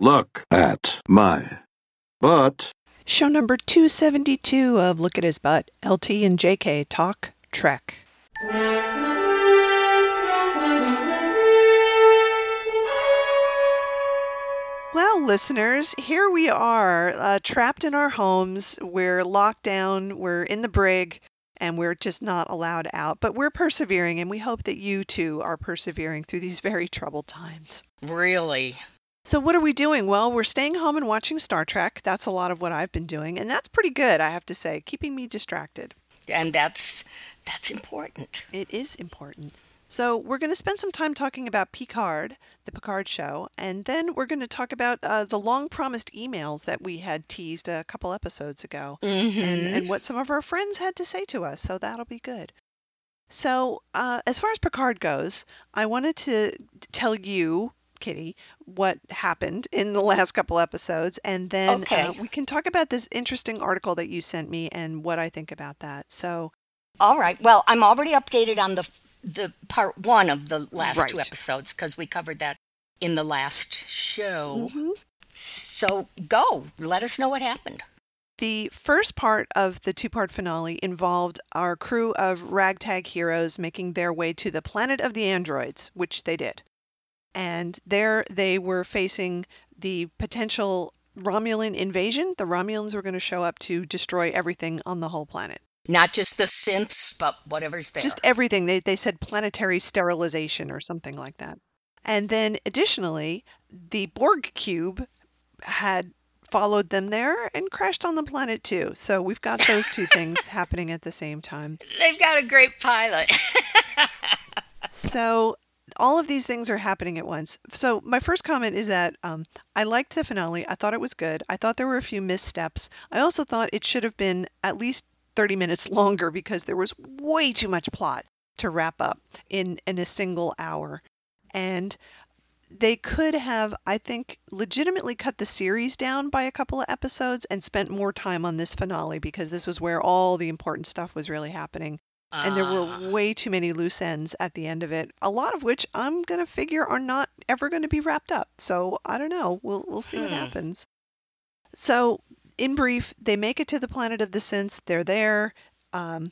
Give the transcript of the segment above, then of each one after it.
Look at my butt. Show number 272 of Look at His Butt, LT and JK Talk Trek. Well, listeners, here we are, uh, trapped in our homes. We're locked down, we're in the brig, and we're just not allowed out. But we're persevering, and we hope that you too are persevering through these very troubled times. Really? So, what are we doing? Well, we're staying home and watching Star Trek. That's a lot of what I've been doing, and that's pretty good, I have to say, keeping me distracted. And that's that's important. It is important. So, we're going to spend some time talking about Picard, the Picard show, and then we're going to talk about uh, the long promised emails that we had teased a couple episodes ago Mm-hmm. and, and what some of our friends had to say to us. So, that'll be good. So, uh, as far as Picard goes, I wanted to tell you, Kitty, what happened in the last couple episodes, and then uh, Okay. we can talk about this interesting article that you sent me and what I think about that. So, All right. Well, I'm already updated on the the part one of the last Right. two episodes because we covered that in the last show. mhm. So go. Let us know what happened. The first part of the two part finale involved our crew of ragtag heroes making their way to the planet of the androids, which they did. And there they were facing the potential Romulan invasion. The Romulans were going to show up to destroy everything on the whole planet. Not just the synths, but whatever's there. Just everything. They, they said planetary sterilization or something like that. And then additionally, the Borg cube had followed them there and crashed on the planet too. So we've got those two things happening at the same time. They've got a great pilot. So all of these things are happening at once. So my first comment is that um, I liked the finale. I thought it was good. I thought there were a few missteps. I also thought it should have been at least 30 minutes longer because there was way too much plot to wrap up in in a single hour. And they could have, I think, legitimately cut the series down by a couple of episodes and spent more time on this finale because this was where all the important stuff was really happening and there Ah. were way too many loose ends at the end of it. A lot of which I'm gonna figure are not ever going to be wrapped up. So I don't know. We'll we'll see what Hmm. happens. So in brief, they make it to the planet of the synths. They're there. Um,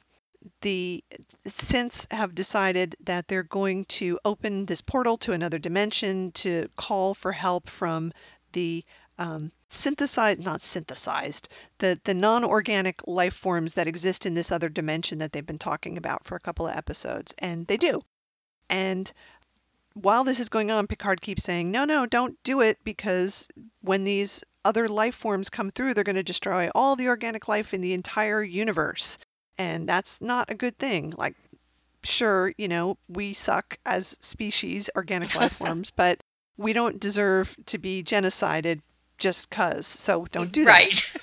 the synths have decided that they're going to open this portal to another dimension to call for help from the um, synthesized, not synthesized, the, the non organic life forms that exist in this other dimension that they've been talking about for a couple of episodes. And they do. And while this is going on, Picard keeps saying, no, no, don't do it because when these other life forms come through, they're going to destroy all the organic life in the entire universe. And that's not a good thing. Like, sure, you know, we suck as species, organic life forms, but we don't deserve to be genocided just cuz. So don't do that. Right.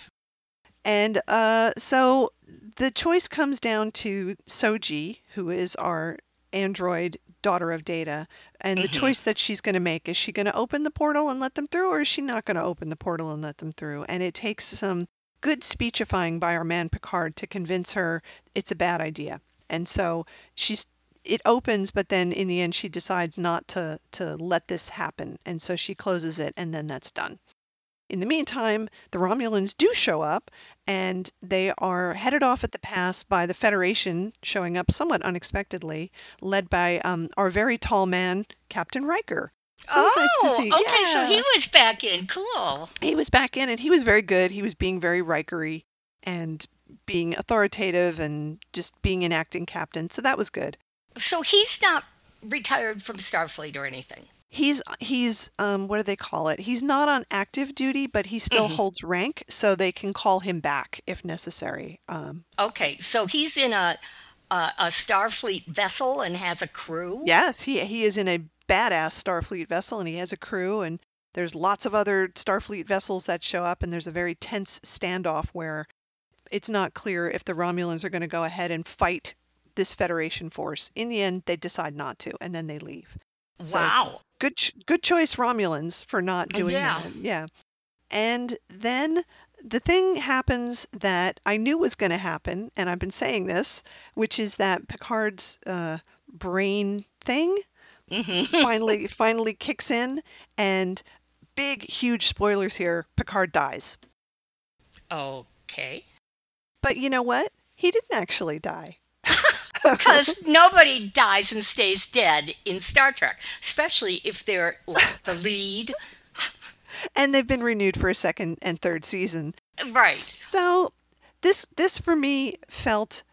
And uh, so the choice comes down to Soji, who is our android daughter of Data, and the Mhm. choice that she's going to make is she going to open the portal and let them through, or is she not going to open the portal and let them through? And it takes some good speechifying by our man Picard to convince her it's a bad idea. And so she's it opens, but then in the end she decides not to to let this happen, and so she closes it, and then that's done. In the meantime, the Romulans do show up, and they are headed off at the pass by the Federation, showing up somewhat unexpectedly, led by um, our very tall man, Captain Riker. So oh, nice to see. okay. So he was back in. Cool. he was back in, and he was very good. He was being very Rikery and being authoritative and just being an acting captain. So that was good. So he's not retired from Starfleet or anything. He's he's um what do they call it? He's not on active duty, but he still Mhm. holds rank, so they can call him back if necessary. Um, Okay. So he's in a a, a Starfleet vessel and has a crew. yes, he he is in a badass Starfleet vessel, and he has a crew, and there's lots of other Starfleet vessels that show up, and there's a very tense standoff where it's not clear if the Romulans are going to go ahead and fight this Federation force. In the end, they decide not to, and then they leave. So- Wow. Good ch- good choice Romulans for not doing Yeah. that. Yeah. And then the thing happens that I knew was going to happen, and I've been saying this, which is that Picard's uh, brain thing hmm finally finally kicks in, and big, huge spoilers here. Picard dies. Okay. But you know what? He didn't actually die. Because nobody dies and stays dead in Star Trek, especially if they're like the lead. and they've been renewed for a second and third season. Right. So this this for me felt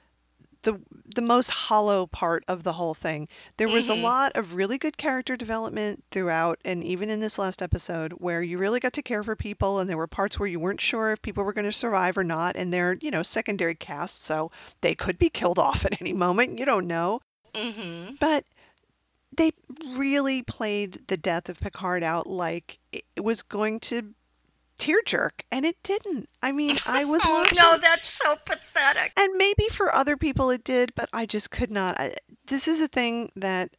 the the most hollow part of the whole thing. There was a lot of really good character development throughout and even in this last episode where you really got to care for people and there were parts where you weren't sure if people were going to survive or not and they're, you know, secondary cast so they could be killed off at any moment. You don't know. Mm-hmm. But they really played the death of Picard out like it was going to tear jerk, and it didn't. I mean, I was Oh laughing. no, that's so pathetic. And maybe for other people it did, but I just could not. I, this is a thing that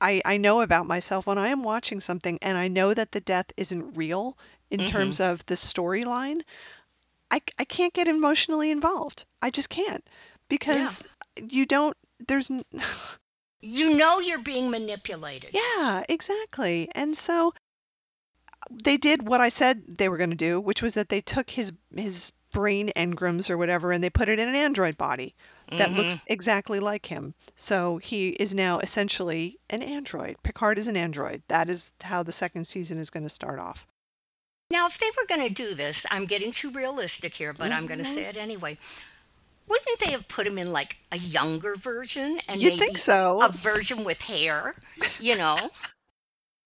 I, I know about myself when I am watching something and I know that the death isn't real in Mhm. terms of the storyline. I, I can't get emotionally involved. I just can't because you don't. There's n- You know you're being manipulated. Yeah, exactly. And so they did what I said they were going to do, which was that they took his his brain engrams or whatever and they put it in an android body that Mhm. looks exactly like him. So he is now essentially an android. Picard is an android. That is how the second season is going to start off. Now, if they were going to do this, I'm getting too realistic here, but I'm going to say it anyway. Wouldn't they have put him in like a younger version and You'd maybe think so. a version with hair? You know?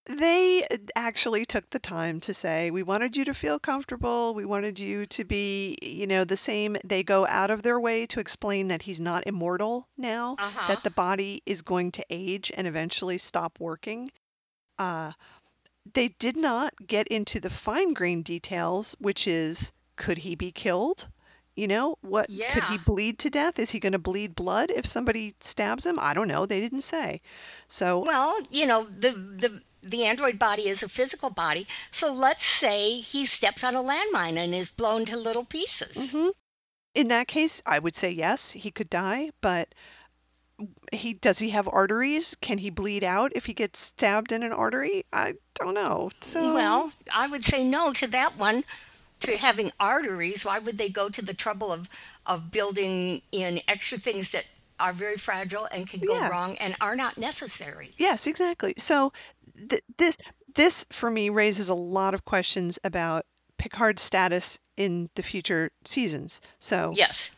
They actually took the time to say, we wanted you to feel comfortable. We wanted you to be, you know, the same. They go out of their way to explain that he's not immortal now, Uh-huh. that the body is going to age and eventually stop working. Uh, they did not get into the fine grained details, which is could he be killed? You know, what could he Yeah. bleed to death? Is he going to bleed blood if somebody stabs him? I don't know. They didn't say. So Well, you know, the the the android body is a physical body. So let's say he steps on a landmine and is blown to little pieces. hmm In that case, I would say yes, he could die, but he does he have arteries? Can he bleed out if he gets stabbed in an artery? I don't know. So Well, I would say no to that one. To having arteries, why would they go to the trouble of of building in extra things that are very fragile and can go Yeah. wrong and are not necessary? yes, exactly. So th- this this for me raises a lot of questions about Picard's status in the future seasons. So Yes.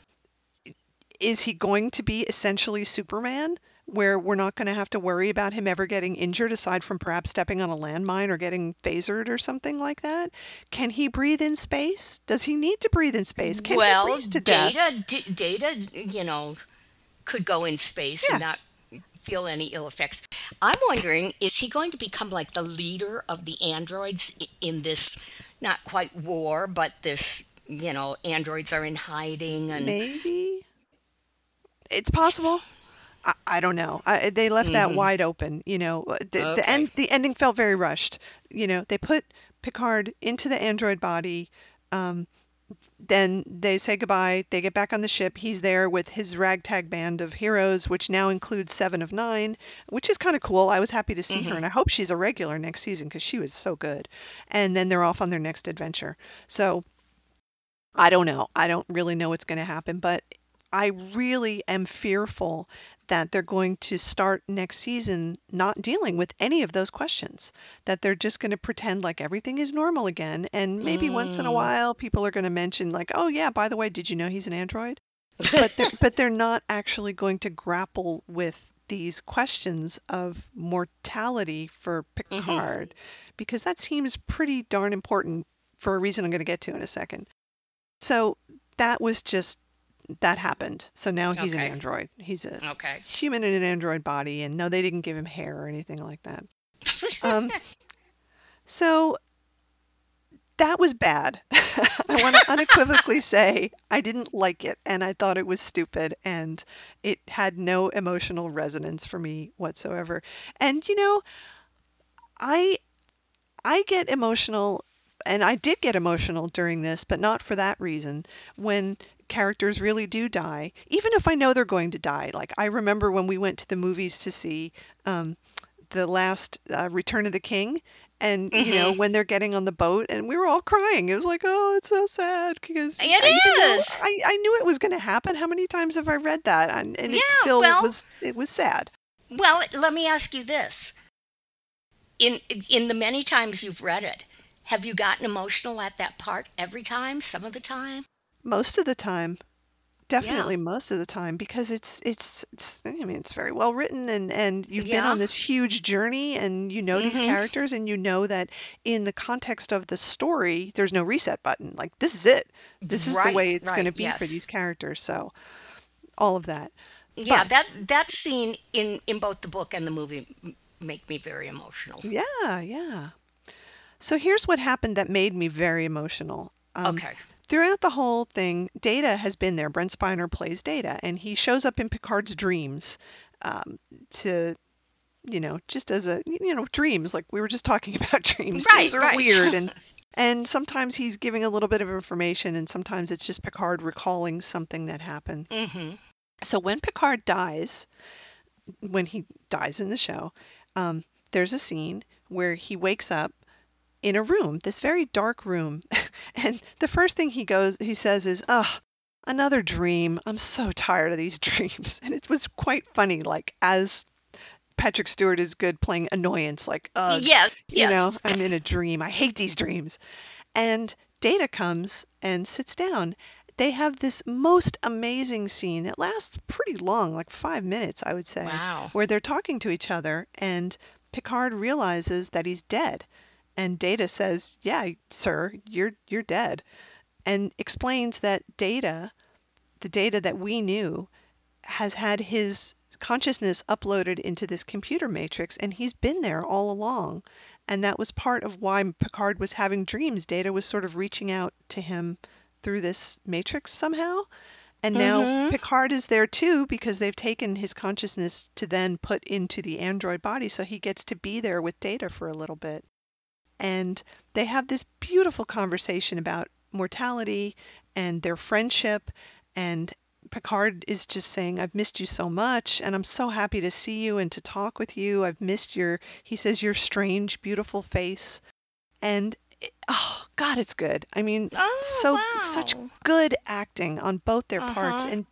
is he going to be essentially Superman, where we're not going to have to worry about him ever getting injured aside from perhaps stepping on a landmine or getting phasered or something like that? Can he breathe in space? Does he need to breathe in space? Can he well, freeze to death? data, d- data, you know, could go in space Yeah. and not feel any ill effects. I'm wondering, is he going to become like the leader of the androids in this, not quite war, but this, you know, androids are in hiding and Maybe. It's possible. I, I don't know. I, they left that Mhm. wide open. You know, Uh, the, the end. The ending felt very rushed. You know, they put Picard into the android body. Um, then they say goodbye. They get back on the ship. He's there with his ragtag band of heroes, which now includes Seven of Nine, which is kind of cool. I was happy to see her, Mhm. and I hope she's a regular next season because she was so good. And then they're off on their next adventure. So I don't know. I don't really know what's going to happen, but I really am fearful that they're going to start next season not dealing with any of those questions. That they're just going to pretend like everything is normal again. And maybe once in a Mm. while, people are going to mention, like, oh, yeah, by the way, did you know he's an android? But they're, but they're not actually going to grapple with these questions of mortality for Picard because that seems pretty darn important for a reason I'm going to get to in a second. So that was just that happened. So now he's Okay. an android. He's a okay. human in an android body, and no, they didn't give him hair or anything like that. Um, so that was bad. I want to unequivocally say I didn't like it, and I thought it was stupid, and it had no emotional resonance for me whatsoever. And you know, I I get emotional, and I did get emotional during this, but not for that reason. When characters really do die, even if I know they're going to die. Like I remember when we went to the movies to see um, the last uh, Return of the King, And you know Mhm. when they're getting on the boat, and we were all crying. It was like, oh, it's so sad because It I, is. I, I knew it was going to happen. How many times have I read that? And, and it Yeah, still well- was it was sad. Well, let me ask you this. In in the many times you've read it, have you gotten emotional at that part every time, some of the time? Most of the time, definitely most of the time, because it's it's, it's I mean it's very well written and and you've been Yeah. on this huge journey and you know these Mhm. characters and you know that in the context of the story, there's no reset button. Like this is it. This is the Right, way it's going to be for yes. these characters. So all of that. Yeah, But- that that scene in in both the book and the movie m- make me very emotional. Yeah, yeah. So here's what happened that made me very emotional. Um, okay. Throughout the whole thing, Data has been there. Brent Spiner plays Data, and he shows up in Picard's dreams um, to, you know, just as a, you know, dreams. Like we were just talking about dreams. Right, dreams are right. weird, and and sometimes he's giving a little bit of information, and sometimes it's just Picard recalling something that happened. Mhm. So when Picard dies, when he dies in the show, um, there's a scene where he wakes up in a room, this very dark room, and the first thing he goes, he says is, "Ugh, another dream. I'm so tired of these dreams." And it was quite funny, like as Patrick Stewart is good playing annoyance, like, "Ugh, yes, you yes. know, I'm in a dream. I hate these dreams. And Data comes and sits down. They have this most amazing scene. It lasts pretty long, like five minutes, I would say, Wow. where they're talking to each other, and Picard realizes that he's dead. And Data says, "Yeah, sir, you're you're dead," and explains that Data, the Data that we knew, has had his consciousness uploaded into this computer matrix, and he's been there all along. And that was part of why Picard was having dreams. Data was sort of reaching out to him through this matrix somehow. And now Mhm. Picard is there too because they've taken his consciousness to then put into the android body, so he gets to be there with Data for a little bit. And they have this beautiful conversation about mortality and their friendship. And Picard is just saying, I've missed you so much, and I'm so happy to see you and to talk with you. I've missed your, he says, your strange, beautiful face. And it, oh, God, it's good. I mean, Oh, so wow. such good acting on both their parts. Uh-huh. And,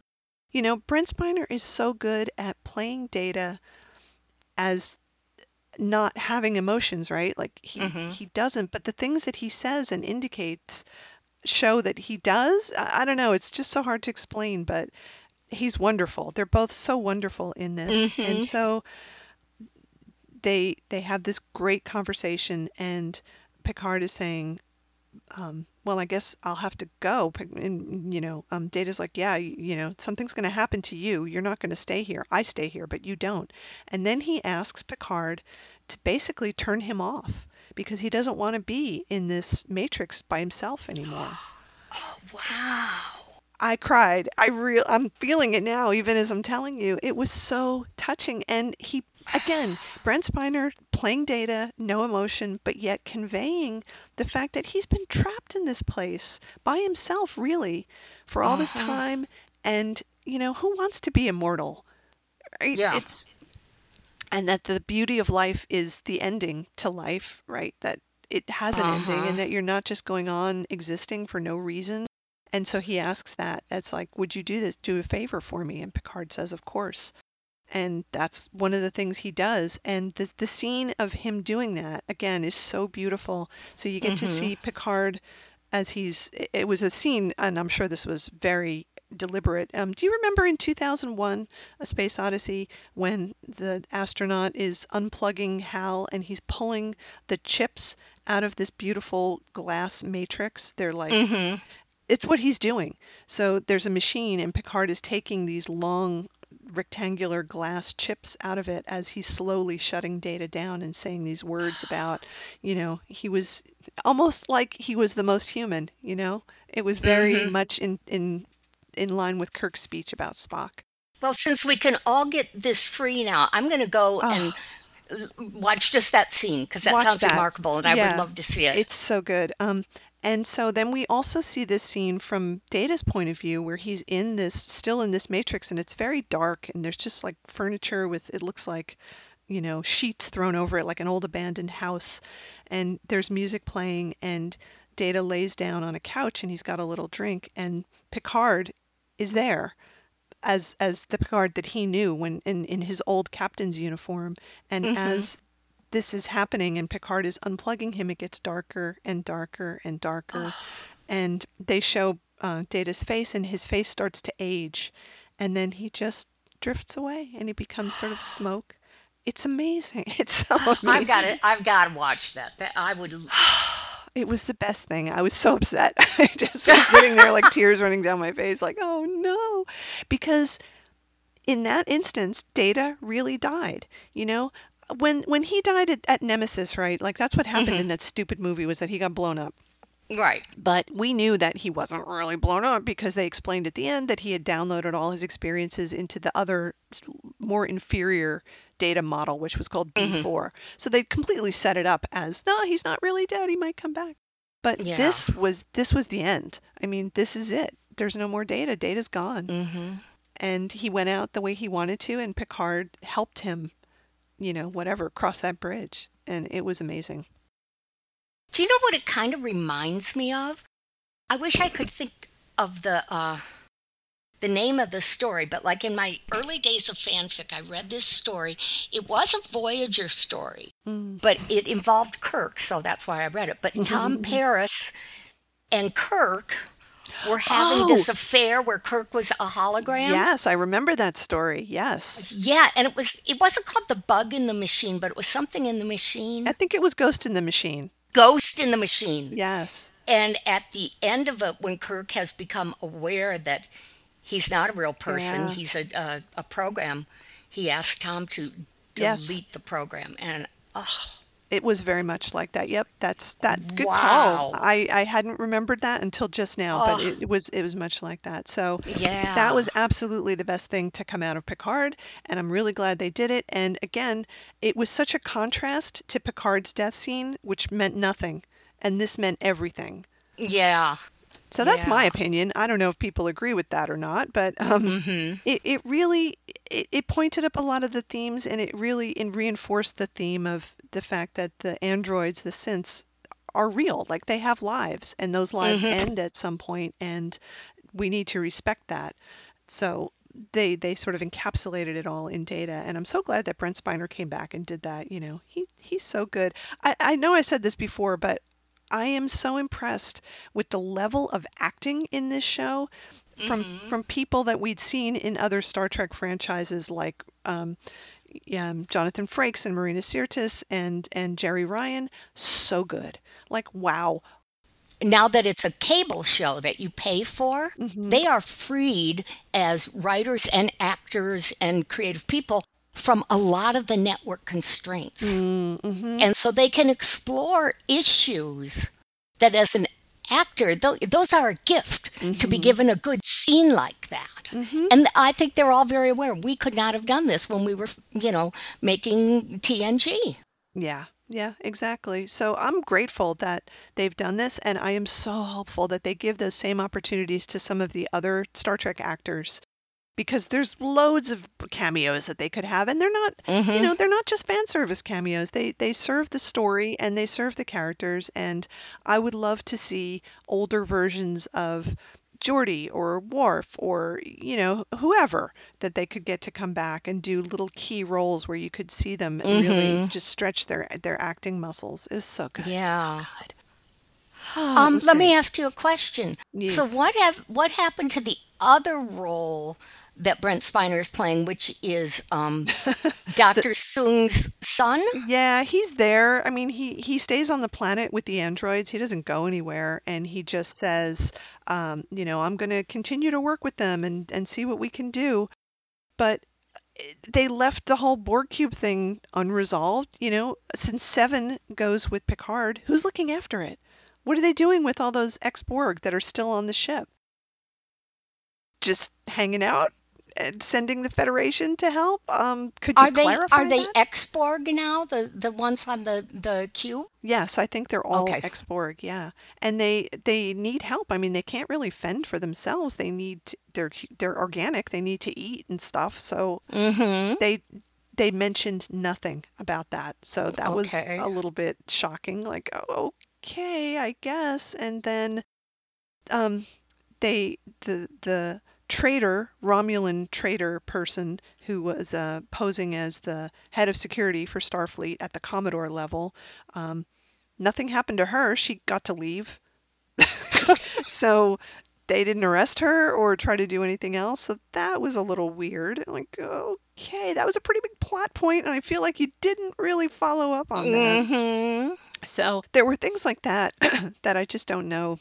you know, Brent Spiner is so good at playing Data as not having emotions, right? Like he Mhm. he doesn't, but the things that he says and indicates show that he does. I, I don't know, it's just so hard to explain, but he's wonderful. They're both so wonderful in this. And so they they have this great conversation and Picard is saying um, well, I guess I'll have to go. And, you know, um, Data's like, yeah, y- you know, something's going to happen to you. You're not going to stay here. I stay here, but you don't. And then he asks Picard to basically turn him off because he doesn't want to be in this matrix by himself anymore. Oh, Wow. I cried. I real I'm feeling it now even as I'm telling you. It was so touching and he again, Brent Spiner playing data, no emotion, but yet conveying the fact that he's been trapped in this place by himself really for all this Uh-huh. time and you know, who wants to be immortal? Right? Yeah. It's and that the beauty of life is the ending to life, right? That it has an ending Uh-huh. and that you're not just going on existing for no reason. And so he asks that. It's like, would you do this? Do a favor for me? And Picard says, of course. And that's one of the things he does. And the, the scene of him doing that, again, is so beautiful. So you get to Mhm. see Picard as he's, it- was a scene, and I'm sure this was very deliberate. Um, do you remember in 2001, A Space Odyssey, when the astronaut is unplugging Hal and he's pulling the chips out of this beautiful glass matrix? They're like, hmm it's what he's doing. So there's a machine, and Picard is taking these long rectangular glass chips out of it as he's slowly shutting Data down and saying these words about, you know, he was almost like he was the most human. You know, it was very Mhm. much in in in line with Kirk's speech about Spock. Well, since we can all get this free now, I'm going to go Oh. and watch just that scene because that Watch sounds that. remarkable, and I would love to see it. It's so good. Um, and so then we also see this scene from Data's point of view where he's in this, still in this matrix, and it's very dark, and there's just like furniture with, it looks like you know, sheets thrown over it like an old abandoned house. And there's music playing, and Data lays down on a couch and he's got a little drink, and Picard is there as as the Picard that he knew when in, in his old captain's uniform. And Mm-hmm. as this is happening and Picard is unplugging him, it gets darker and darker and darker. and they show uh, Data's face, and his face starts to age. And then he just drifts away and he becomes sort of smoke. It's amazing. It's so amazing. I've got to I've got to watch that. That I would. It was the best thing. I was so upset. I just was sitting there like tears running down my face, like, oh no. Because in that instance, Data really died. You know, when when he died at, at Nemesis, right? Like that's what happened in that stupid movie was that he got blown up. Right. But we knew that he wasn't really blown up because they explained at the end that he had downloaded all his experiences into the other more inferior data model, which was called B4. So they completely set it up as no, he's not really dead. He might come back. But Yeah. this was this was the end. I mean, this is it. There's no more data. Data's gone. Mm-hmm. And he went out the way he wanted to, and Picard helped him, you know, whatever, cross that bridge. And it was amazing. Do you know what it kind of reminds me of? I wish I could think of the uh, the name of the story, but like in my early days of fanfic, I read this story. It was a Voyager story, Mm. but it involved Kirk, so that's why I read it. But Tom Paris and Kirk were having this Oh. affair where Kirk was a hologram. Yes, I remember that story. Yes. Yeah, and it was it wasn't called the bug in the machine, but it was something in the machine. I think it was Ghost in the Machine. Ghost in the machine. Yes. And at the end of it, when Kirk has become aware that he's not a real person, Yeah. he's a, a a program, he asks Tom to Yes. delete the program. And oh, It was very much like that. Yep, that's that. Good Wow. call. I, I hadn't remembered that until just now, but it, it was it was much like that. So yeah, that was absolutely the best thing to come out of Picard, and I'm really glad they did it. And again, it was such a contrast to Picard's death scene, which meant nothing, and this meant everything. yeah. So that's my opinion. I don't know if people agree with that or not, but um, hmm it, it really it, it pointed up a lot of the themes and it really and reinforced the theme of the fact that the androids the synths are real like they have lives and those lives Mhm. end at some point and we need to respect that so they they sort of encapsulated it all in data and i'm so glad that brent spiner came back and did that you know he he's so good i i know i said this before but i am so impressed with the level of acting in this show from Mhm. from people that we'd seen in other Star Trek franchises like um, um, Jonathan Frakes and Marina Sirtis and and Jeri Ryan. So good. Like wow. Now that it's a cable show that you pay for, Mhm. they are freed as writers and actors and creative people from a lot of the network constraints. Mm-hmm. And so they can explore issues that, as an actor, th- those are a gift to be mm-hmm. given a good scene like that. Mm-hmm. And I think they're all very aware. We could not have done this when we were, you know, making TNG. Yeah. Yeah, exactly. So I'm grateful that they've done this, and I am so hopeful that they give those same opportunities to some of the other Star Trek actors because there's loads of cameos that they could have, and they're not you Mhm. know they're not just fan service cameos they they serve the story and they serve the characters and i would love to see older versions of Geordi or Worf or you know whoever that they could get to come back and do little key roles where you could see them and really just stretch their their acting muscles is so good so Yeah. good. Oh, Um, let me ask you a question. So what have what happened to the other role that Brent Spiner is playing, which is um, Dr. Soong's son? Yeah, he's there. I mean, he he stays on the planet with the androids. He doesn't go anywhere, and he just says, um, you know, I'm going to continue to work with them and and see what we can do. But eh, they left the whole Borg cube thing unresolved. You know, since Seven goes with Picard, who's looking after it? What are they doing with all those ex-Borg that are still on the ship? Just hanging out sending the Federation to help? Um, could you Are they clarify are they that? ex-Borg now? The the ones on the the cube? Yes, I think they're all Okay. ex-Borg, yeah. And they they need help. I mean, they can't really fend for themselves. They need they're they're organic. They need to eat and stuff. So Mm-hmm. they they mentioned nothing about that. So that was a little bit shocking. Like, oh, okay, I guess. And then um, they the the traitor Romulan traitor person who was uh, posing as the head of security for Starfleet at the Commodore level. Um, nothing happened to her. She got to leave. so they didn't arrest her or try to do anything else. So that was a little weird. Like, okay, that was a pretty big plot point, and I feel like you didn't really follow up on that. hmm So there were things like that that I just don't know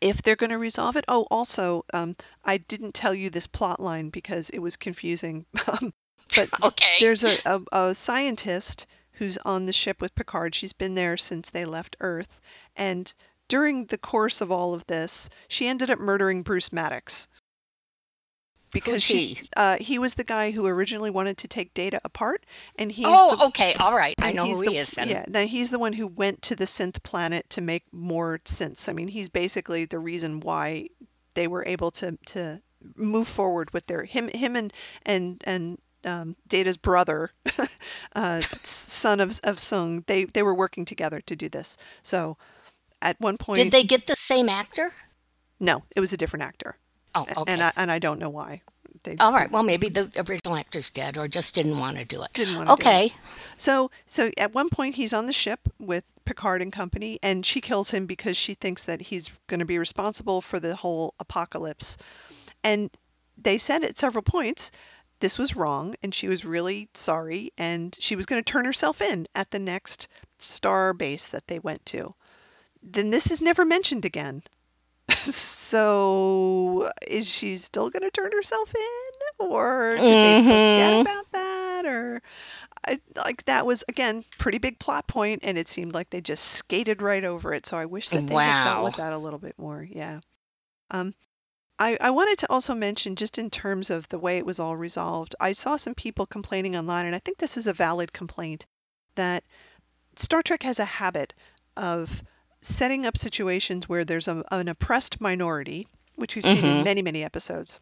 if they're going to resolve it. Oh, also, um, I didn't tell you this plot line because it was confusing. Um, but Okay. there's a, a, a scientist who's on the ship with Picard. She's been there since they left Earth. And during the course of all of this, she ended up murdering Bruce Maddox. Because Who's he? uh, he was the guy who originally wanted to take Data apart, and the Oh, okay. All right. I know who the he is then. yeah, then he's the one who went to the synth planet to make more synths. I mean, he's basically the reason why they were able to to move forward with their him him and and and um, Data's brother, uh, son of of Soong. They they were working together to do this. So at one point, Did they get the same actor? no, it was a different actor, Oh, okay. and I and I don't know why they All right. Well, maybe the original actor's dead or just didn't want to do it. didn't want to. Okay. So, so at one point he's on the ship with Picard and company, and she kills him because she thinks that he's going to be responsible for the whole apocalypse. And they said at several points this was wrong, and she was really sorry, and she was going to turn herself in at the next star base that they went to. Then this is never mentioned again. So, is she still going to turn herself in, or did they forget Mhm. about that, or? I, like that was again pretty big plot point and it seemed like they just skated right over it so i wish that they had dealt with that a little bit more yeah um I, I wanted to also mention just in terms of the way it was all resolved i saw some people complaining online and i think this is a valid complaint that star trek has a habit of setting up situations where there's a, an oppressed minority which we've seen in hmm many many episodes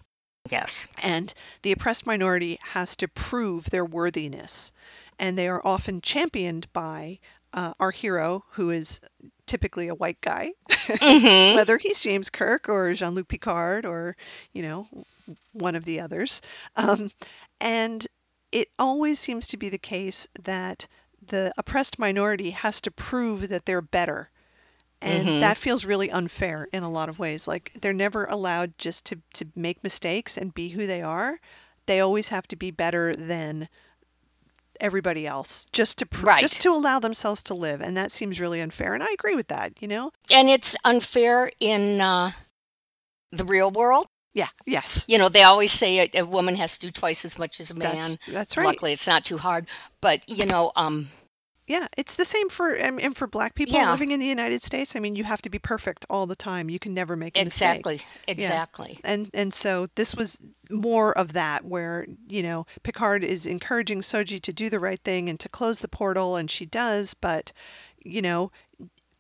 Yes. and the oppressed minority has to prove their worthiness. And they are often championed by uh, our hero, who is typically a white guy, hmm whether he's James Kirk or Jean Luc Picard or, you know, one of the others. Um, and it always seems to be the case that the oppressed minority has to prove that they're better. And hmm that feels really unfair in a lot of ways. Like they're never allowed just to, to make mistakes and be who they are. They always have to be better than everybody else just to pr- just to allow themselves to live. And that seems really unfair. And I agree with that, you know? And it's unfair in uh, the real world. Yeah, yes. You know, they always say a, a woman has to do twice as much as a That man. that's right. Luckily, it's not too hard. But, you know, um, Yeah, it's the same for and, and for black people yeah, living in the United States. I mean, you have to be perfect all the time. You can never make a mistake. exactly. Yeah. Exactly. And and so this was more of that where, you know, Picard is encouraging Soji to do the right thing and to close the portal and she does, but you know,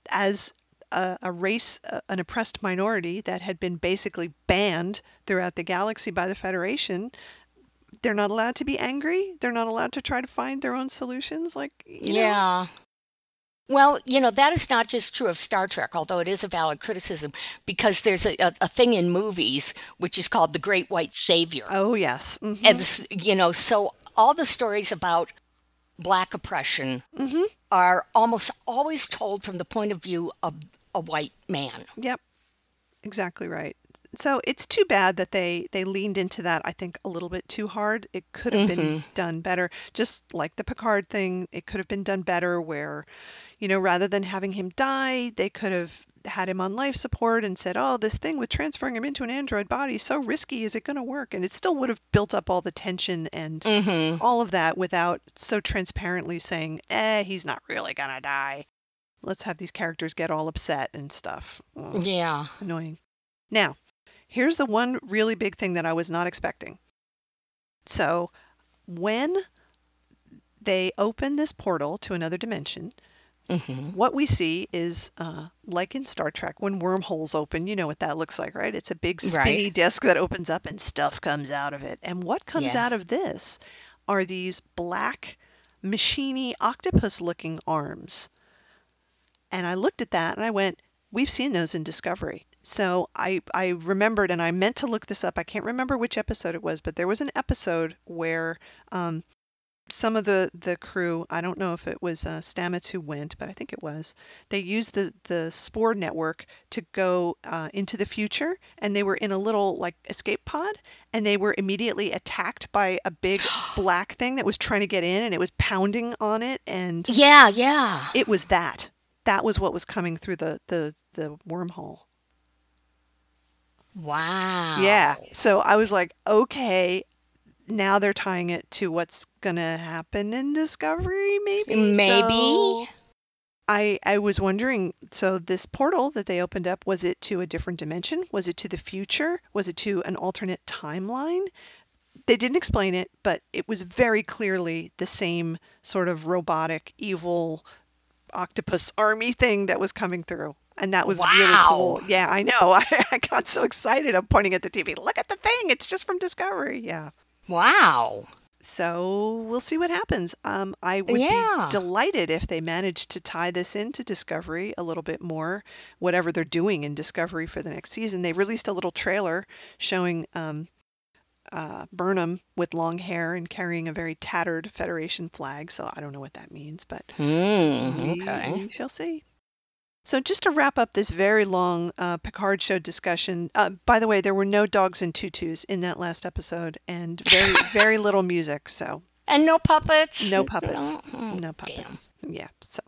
as a, a race, a- an oppressed minority that had been basically banned throughout the galaxy by the Federation, they're not allowed to be angry. They're not allowed to try to find their own solutions. Like, you know, Yeah. Well, you know, that is not just true of Star Trek, although it is a valid criticism, because there's a, a, a thing in movies which is called the Great White Savior. oh yes, hmm And, you know, so all the stories about black oppression hmm are almost always told from the point of view of a white man. Yep, exactly right. So it's too bad that they they leaned into that. I think a little bit too hard. It could have been hmm done better. Just like the Picard thing, it could have been done better. Where, you know, rather than having him die, they could have had him on life support and said, "Oh, this thing with transferring him into an android body is so risky. Is it going to work?" And it still would have built up all the tension and hmm all of that without so transparently saying, "Eh, he's not really gonna die." Let's have these characters get all upset and stuff. Ugh, Yeah. annoying. Now, here's the one really big thing that I was not expecting. So, when they open this portal to another dimension, hmm what we see is uh, like in Star Trek when wormholes open. You know what that looks like, right? It's a big spinny Right. disc that opens up and stuff comes out of it. And what comes Yeah. out of this are these black, machiny octopus looking arms. And I looked at that and I went, We've seen those in Discovery. So I, I remembered and I meant to look this up. I can't remember which episode it was, but there was an episode where um, some of the, the crew, I don't know if it was uh, Stamets who went, but I think it was, they used the, the Spore network to go uh, into the future, and they were in a little like escape pod, and they were immediately attacked by a big black thing that was trying to get in, and it was pounding on it, and Yeah, yeah. it was that. That was what was coming through the, the, the wormhole. Wow. Yeah. So I was like, okay, now they're tying it to what's gonna happen in Discovery, maybe. Maybe. So I I was wondering. So this portal that they opened up was it to a different dimension? Was it to the future? Was it to an alternate timeline? They didn't explain it, but it was very clearly the same sort of robotic, evil octopus army thing that was coming through. And that was really cool. Yeah, I know. I, I got so excited. I'm pointing at the TV. Look at the thing. It's just from Discovery. Yeah. Wow. So we'll see what happens. Um, I would Yeah. be delighted if they managed to tie this into Discovery a little bit more, whatever they're doing in Discovery for the next season. They released a little trailer showing um, uh, Burnham with long hair and carrying a very tattered Federation flag. So I don't know what that means, but we, Okay. we shall see. So just to wrap up this very long uh, Picard show discussion, uh, by the way, there were no dogs in tutus in that last episode, and very very little music. So And no puppets. no puppets, Oh, no damn. puppets. Yeah. So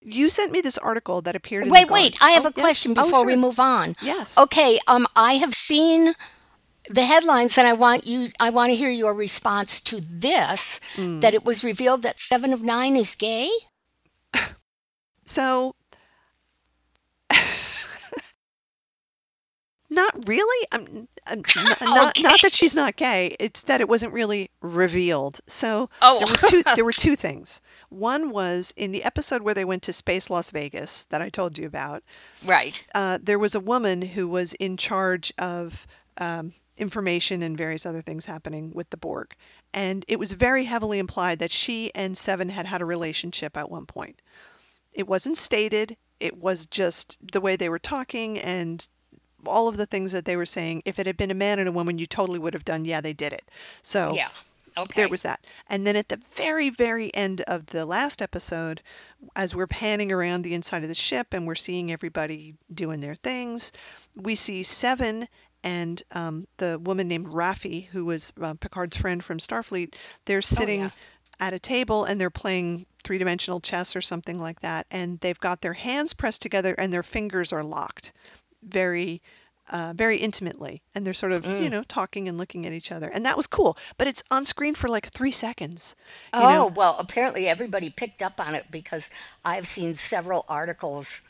you sent me this article that appeared. in Wait, the wait. I have Oh, a question Oh, before we sure. move on. Yes. Okay. Um, I have seen the headlines, and I want you. I want to hear your response to this. Hmm. That it was revealed that Seven of Nine is gay. So, not really. I'm, I'm not, not, not that she's not gay. It's that it wasn't really revealed. So Oh. there were two. There were two things. One was in the episode where they went to Space Las Vegas that I told you about. Right. Uh, there was a woman who was in charge of um, information and various other things happening with the Borg, and it was very heavily implied that she and Seven had had a relationship at one point. It wasn't stated. It was just the way they were talking and all of the things that they were saying. If it had been a man and a woman, you totally would have done, yeah, they did it. So Yeah. Okay. there was that. And then at the very, very end of the last episode, as we're panning around the inside of the ship and we're seeing everybody doing their things, we see Seven and um, the woman named Raffi, who was uh, Picard's friend from Starfleet. They're sitting yeah. at a table and they're playing three dimensional chess or something like that. And they've got their hands pressed together and their fingers are locked very uh, very intimately and they're sort of you know talking and looking at each other and that was cool but it's on screen for like three seconds you Oh, know well, apparently everybody picked up on it because I've seen several articles,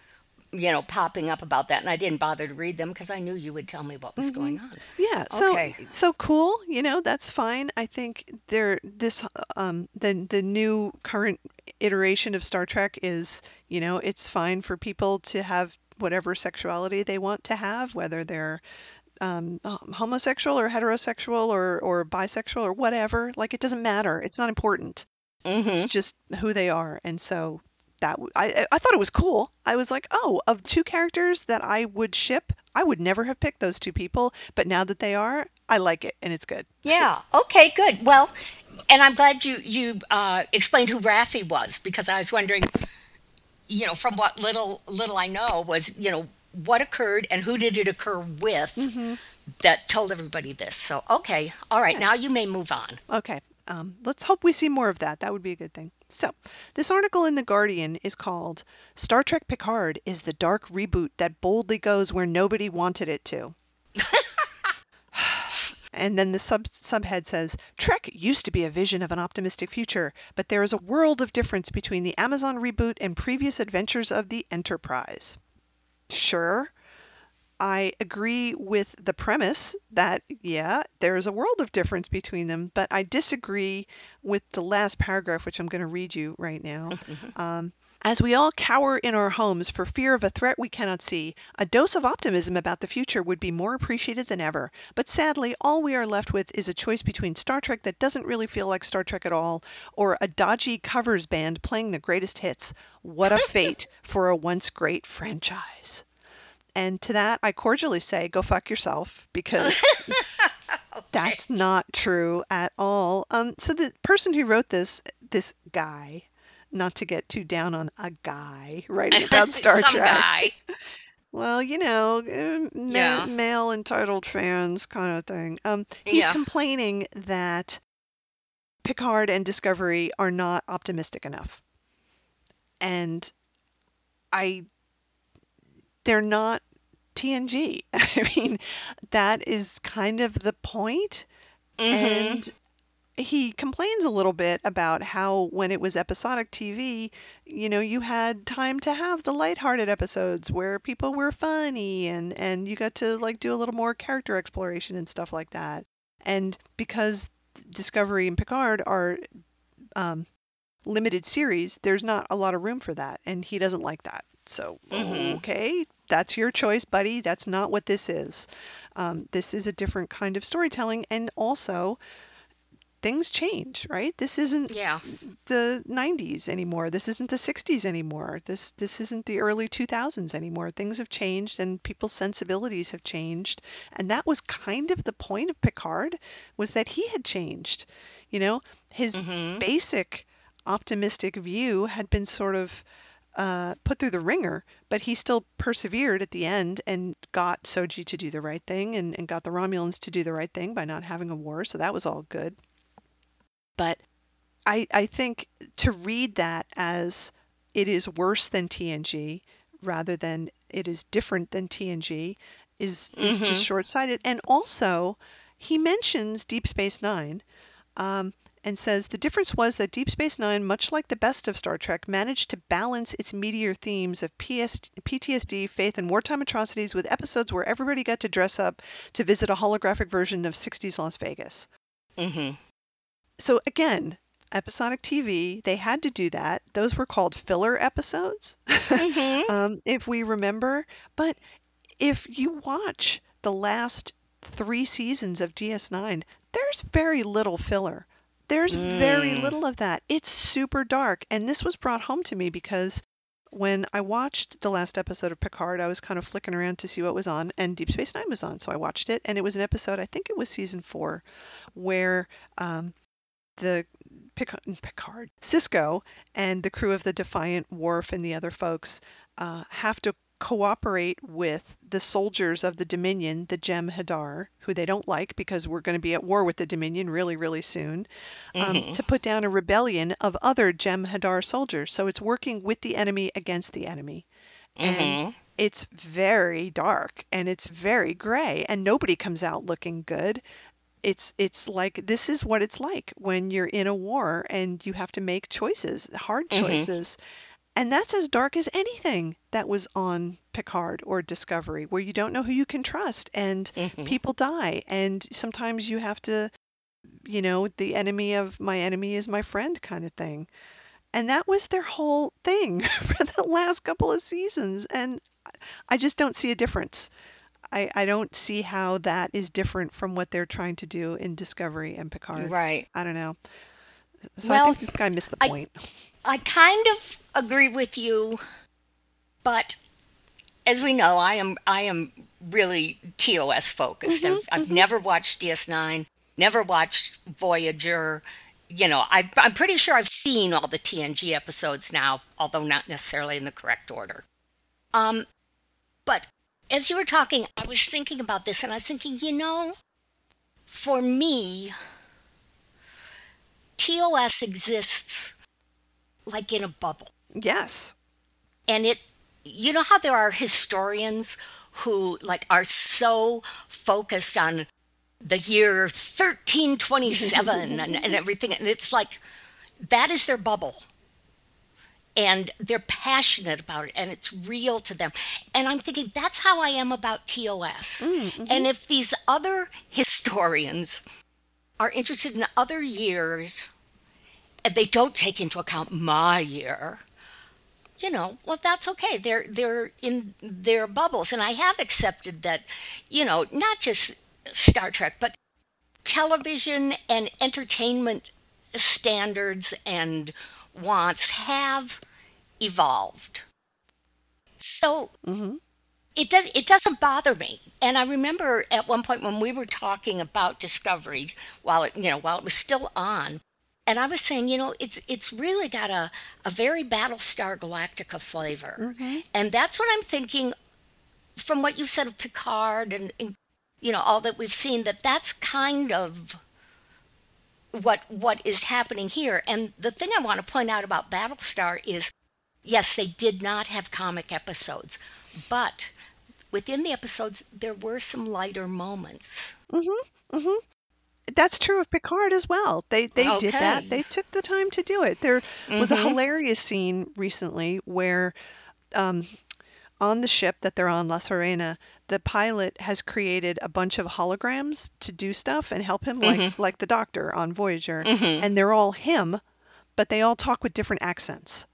you know, popping up about that, and I didn't bother to read them because I knew you would tell me what was going on. yeah so Okay. so cool you know that's fine i think there this um the the new current iteration of star trek is you know it's fine for people to have whatever sexuality they want to have whether they're um, homosexual or heterosexual or, or bisexual or whatever like it doesn't matter it's not important Mm-hmm. just who they are. And so that I, I thought it was cool. I was like, oh, of two characters that I would ship, I would never have picked those two people, but now that they are, I like it and it's good. Yeah. Okay. Good. Well, and I'm glad you you uh, explained who Raffi was because I was wondering, you know, from what little little I know was you know what occurred and who did it occur with that told everybody this. So okay, all right. Now you may move on. Okay. Um, let's hope we see more of that. That would be a good thing. So, this article in The Guardian is called Star Trek Picard is the dark reboot that boldly goes where nobody wanted it to. And then the sub subhead says Trek used to be a vision of an optimistic future, but there is a world of difference between the Amazon reboot and previous adventures of the Enterprise. Sure. I agree with the premise that, yeah, there is a world of difference between them, but I disagree with the last paragraph, which I'm going to read you right now. Um, As we all cower in our homes for fear of a threat we cannot see, a dose of optimism about the future would be more appreciated than ever. But sadly, all we are left with is a choice between Star Trek that doesn't really feel like Star Trek at all, or a dodgy covers band playing the greatest hits. What a fate for a once great franchise. And to that, I cordially say, go fuck yourself, because that's not true at all. Um, so the person who wrote this, this guy, not to get too down on a guy writing about Star Some Trek. guy. Well, you know, uh, ma- Yeah. male entitled fans kind of thing. Um, he's Yeah. complaining that Picard and Discovery are not optimistic enough. And I, they're not TNG. I mean, that is kind of the point. hmm And he complains a little bit about how when it was episodic TV, you know, you had time to have the lighthearted episodes where people were funny and and you got to like do a little more character exploration and stuff like that. And because Discovery and Picard are um, limited series, there's not a lot of room for that, and he doesn't like that. So, Mhm. okay, that's your choice, buddy. That's not what this is. Um, this is a different kind of storytelling, and also things change, right? This isn't Yeah. the 90s anymore. This isn't the 60s anymore. This this isn't the early 2000s anymore. Things have changed and people's sensibilities have changed. And that was kind of the point of Picard was that he had changed. You know, his hmm basic optimistic view had been sort of uh, put through the ringer, but he still persevered at the end and got Soji to do the right thing and, and got the Romulans to do the right thing by not having a war. So that was all good. But I, I think to read that as it is worse than TNG rather than it is different than TNG is is hmm just short-sighted. And also, he mentions Deep Space Nine um, and says the difference was that Deep Space Nine, much like the best of Star Trek, managed to balance its meteor themes of PS- PTSD, faith, and wartime atrocities with episodes where everybody got to dress up to visit a holographic version of 60s Las Vegas. hmm So again, episodic TV, they had to do that. Those were called filler episodes, hmm um, if we remember. But if you watch the last three seasons of DS9, there's very little filler. There's very Mm. little of that. It's super dark. And this was brought home to me because when I watched the last episode of Picard, I was kind of flicking around to see what was on, and Deep Space Nine was on. So I watched it, and it was an episode, I think it was season four, where um, the Pic- Picard, Sisko, and the crew of the Defiant, Worf, and the other folks uh, have to cooperate with the soldiers of the Dominion, the Jem'Hadar, who they don't like because we're going to be at war with the Dominion really, really soon, um, hmm to put down a rebellion of other Jem'Hadar soldiers. So it's working with the enemy against the enemy. And hmm it's very dark and it's very gray and nobody comes out looking good. It's it's like this is what it's like when you're in a war and you have to make choices, hard hmm choices. And that's as dark as anything that was on Picard or Discovery, where you don't know who you can trust and hmm people die. And sometimes you have to, you know, the enemy of my enemy is my friend kind of thing. And that was their whole thing for the last couple of seasons. And I just don't see a difference. I, I don't see how that is different from what they're trying to do in Discovery and Picard. Right. I don't know. So I think I missed the I point. I kind of agree with you, but as we know, I am I am really TOS focused. I've, I've never watched DS9, never watched Voyager. You know, I, I'm pretty sure I've seen all the TNG episodes now, although not necessarily in the correct order. Um, but as you were talking, I was thinking about this, and I was thinking, you know, for me, TOS exists like in a bubble. Yes. And it, you know how there are historians who like are so focused on the year 1327 and, and everything. And it's like, that is their bubble. And they're passionate about it and it's real to them. And I'm thinking, that's how I am about TOS. Mm-hmm. And if these other historians are interested in other years and they don't take into account my year, you know, well, that's okay. They're they're in their bubbles, and I have accepted that, you know, not just Star Trek, but television and entertainment standards and wants have evolved. So hmm it does it doesn't bother me. And I remember at one point when we were talking about Discovery while it you know while it was still on, and I was saying, you know, it's it's really got a, a very Battlestar Galactica flavor. hmm And that's what I'm thinking from what you've said of Picard and, and you know all that we've seen that that's kind of what what is happening here. And the thing I want to point out about Battlestar is yes, they did not have comic episodes, but within the episodes there were some lighter moments. Mm-hmm. Mm-hmm. That's true of Picard as well. They they did that. They took the time to do it. There was a Mhm. hilarious scene recently where um, on the ship that they're on, La Serena, the pilot has created a bunch of holograms to do stuff and help him, like Mhm. like the Doctor on Voyager, Mhm. and they're all him, but they all talk with different accents.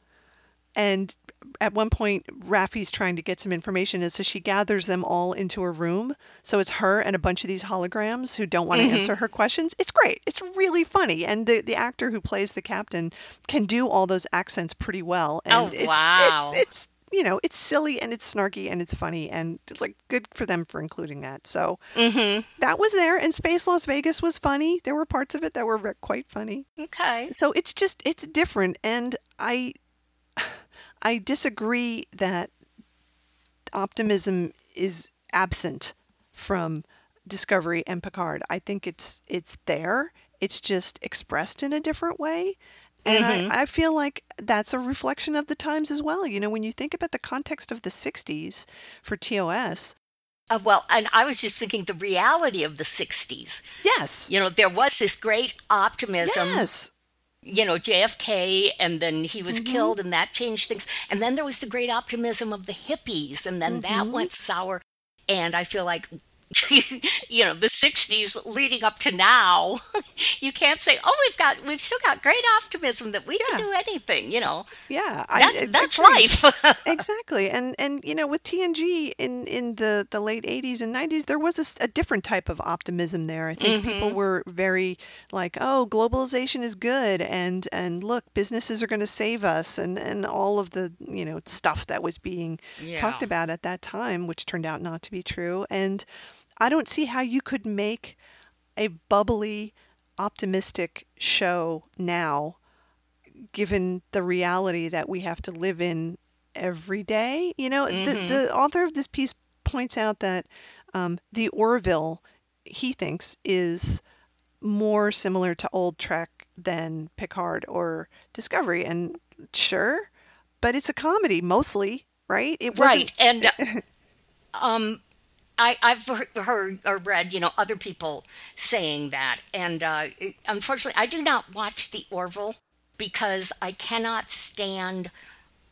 And at one point, Raffi's trying to get some information, and so she gathers them all into a room. So it's her and a bunch of these holograms who don't want to answer Mhm. her questions. It's great. It's really funny, and the the actor who plays the captain can do all those accents pretty well. Oh And it's it, wow. it's you know it's silly and it's snarky and it's funny and it's like good for them for including that. So Mhm. that was there, and Space Las Vegas was funny. There were parts of it that were quite funny. Okay. So it's just it's different, and I I disagree that optimism is absent from Discovery and Picard. I think it's it's there. It's just expressed in a different way. And Mhm. I, I feel like that's a reflection of the times as well. You know, when you think about the context of the 60s for TOS, Uh, well, and I was just thinking the reality of the 60s. yes, You know, there was this great optimism, yes, you know, JFK, and then he was hmm killed, and that changed things. And then there was the great optimism of the hippies, and then that hmm went sour. And I feel like, you know, the 60s leading up to now, you can't say, oh, we've got, we've still got great optimism that we can do anything, you know. yeah. That, I, that's agree. life. Exactly. And and you know with TNG in in the the late 80s and 90s there was a different type of optimism there. I think people hmm were very like, "Oh, globalization is good and and look, businesses are going to save us." And and all of the, you know, stuff that was being talked about at that time, which turned out not to be true. And I don't see how you could make a bubbly optimistic show now given the reality that we have to live in every day. You know, the, hmm the author of this piece points out that um, the Orville, he thinks, is more similar to old Trek than Picard or Discovery. And sure, but it's a comedy mostly, right? It wasn't. Right. And um, I, I've heard, or read, you know, other people saying that. And uh, unfortunately, I do not watch The Orville because I cannot stand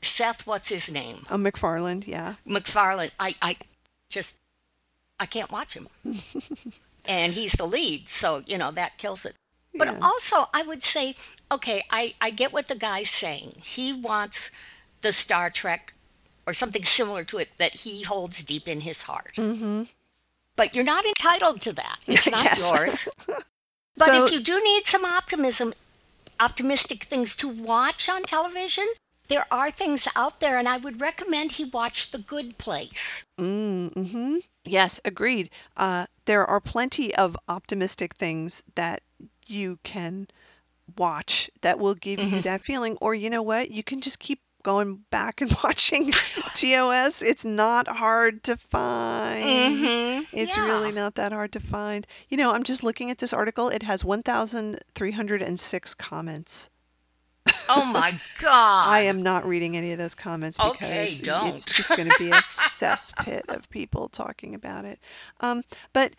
Seth, what's his name? A MacFarlane, yeah. MacFarlane. I, I just, I can't watch him. And he's the lead, so, you know, that kills it. But Yeah. also, I would say, okay, I, I get what the guy's saying. He wants the Star Trek or something similar to it that he holds deep in his heart. Mm-hmm. But you're not entitled to that. It's not Yes. yours. But So if you do need some optimism, optimistic things to watch on television, there are things out there, and I would recommend he watch The Good Place. Mm-hmm. Yes, agreed. Uh, there are plenty of optimistic things that you can watch that will give you hmm that feeling. Or you know what? You can just keep going back and watching TOS. It's not hard to find. hmm It's Yeah. really not that hard to find. You know, I'm just looking at this article. It has 1,306 comments. Oh my god! I am not reading any of those comments Okay, because don't. it's just going to be a cesspit of people talking about it. Um, but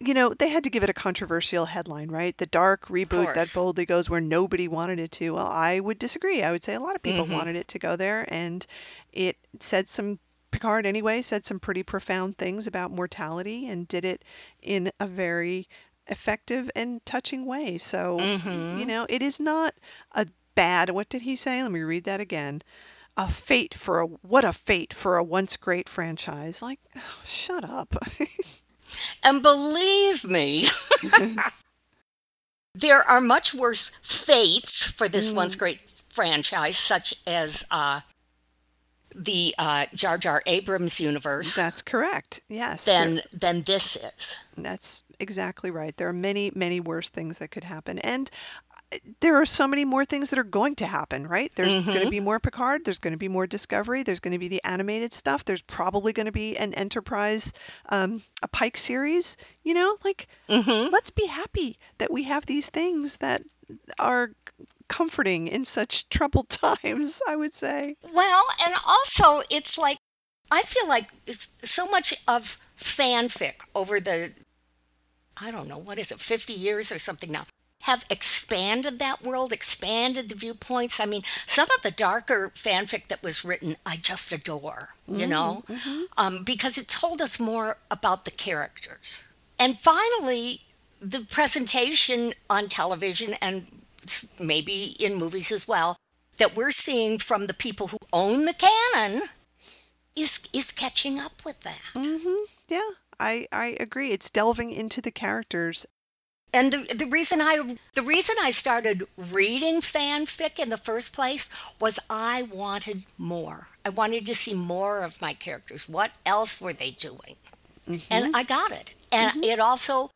you know, they had to give it a controversial headline, right? The dark reboot that course. boldly goes where nobody wanted it to. Well, I would disagree. I would say a lot of people hmm wanted it to go there, and it said some. Picard, anyway, said some pretty profound things about mortality and did it in a very effective and touching way. So, you hmm know, it is not a bad, what did he say? Let me read that again. a fate for a what a fate for a once great franchise. Like, shut up. And believe me, there are much worse fates for this once great franchise, such as uh, the uh, Jar Jar Abrams universe, That's correct. Yes. than than this is. That's exactly right. There are many, many worse things that could happen. And there are so many more things that are going to happen, right? There's going to be more Picard. There's going to be more Discovery. There's going to be the animated stuff. There's probably going to be an Enterprise, um, a Pike series. You know, like, let's be happy that we have these things that are comforting in such troubled times, I would say. Well, and also it's like I feel like it's so much of fanfic over the I don't know what is it 50 years or something now have expanded that world, expanded the viewpoints. I mean, some of the darker fanfic that was written, I just adore, you know, um, because it told us more about the characters. And finally, the presentation on television and maybe in movies as well that we're seeing from the people who own the canon is is catching up with that. hmm Yeah, I, I agree. It's delving into the characters. And the the reason I the reason I started reading fanfic in the first place was I wanted more. I wanted to see more of my characters. What else were they doing? Mm-hmm. And I got it. And mm-hmm. it also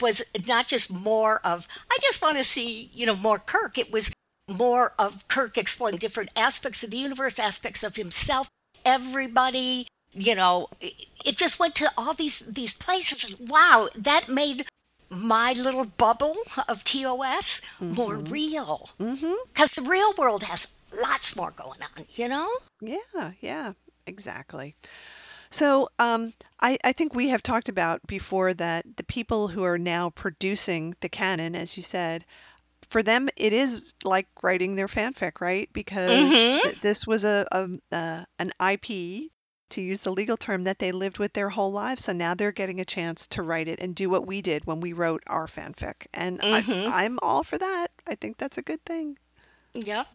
was not just more of I just want to see, you know, more Kirk. It was more of Kirk exploring different aspects of the universe, aspects of himself, everybody, you know, it it just went to all these these places and wow, that made my little bubble of TOS more mm-hmm. real. Mm-hmm. Because the real world has lots more going on, you know? Yeah, yeah, exactly. So um, I, I think we have talked about before that the people who are now producing the canon, as you said, for them it is like writing their fanfic, right? Because mm-hmm. th- this was a, a, a an IP, to use the legal term, that they lived with their whole lives. So now they're getting a chance to write it and do what we did when we wrote our fanfic. And I, I'm all for that. I think that's a good thing. Yep.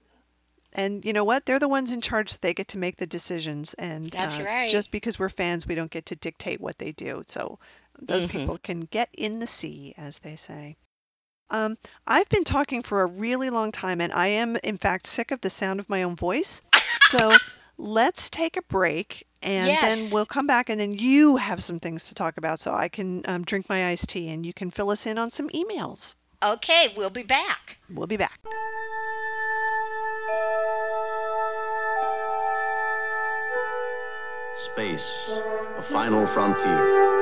And you know what? They're the ones in charge. They get to make the decisions. And That's uh, right. just because we're fans, we don't get to dictate what they do. So those Mm-hmm. people can get in the sea, as they say. Um, I've been talking for a really long time, and I am, in fact, sick of the sound of my own voice. So let's take a break, and then we'll come back, and then you have some things to talk about, so I can um, drink my iced tea, and you can fill us in on some emails. Okay, we'll be back. We'll be back. Space, the final frontier.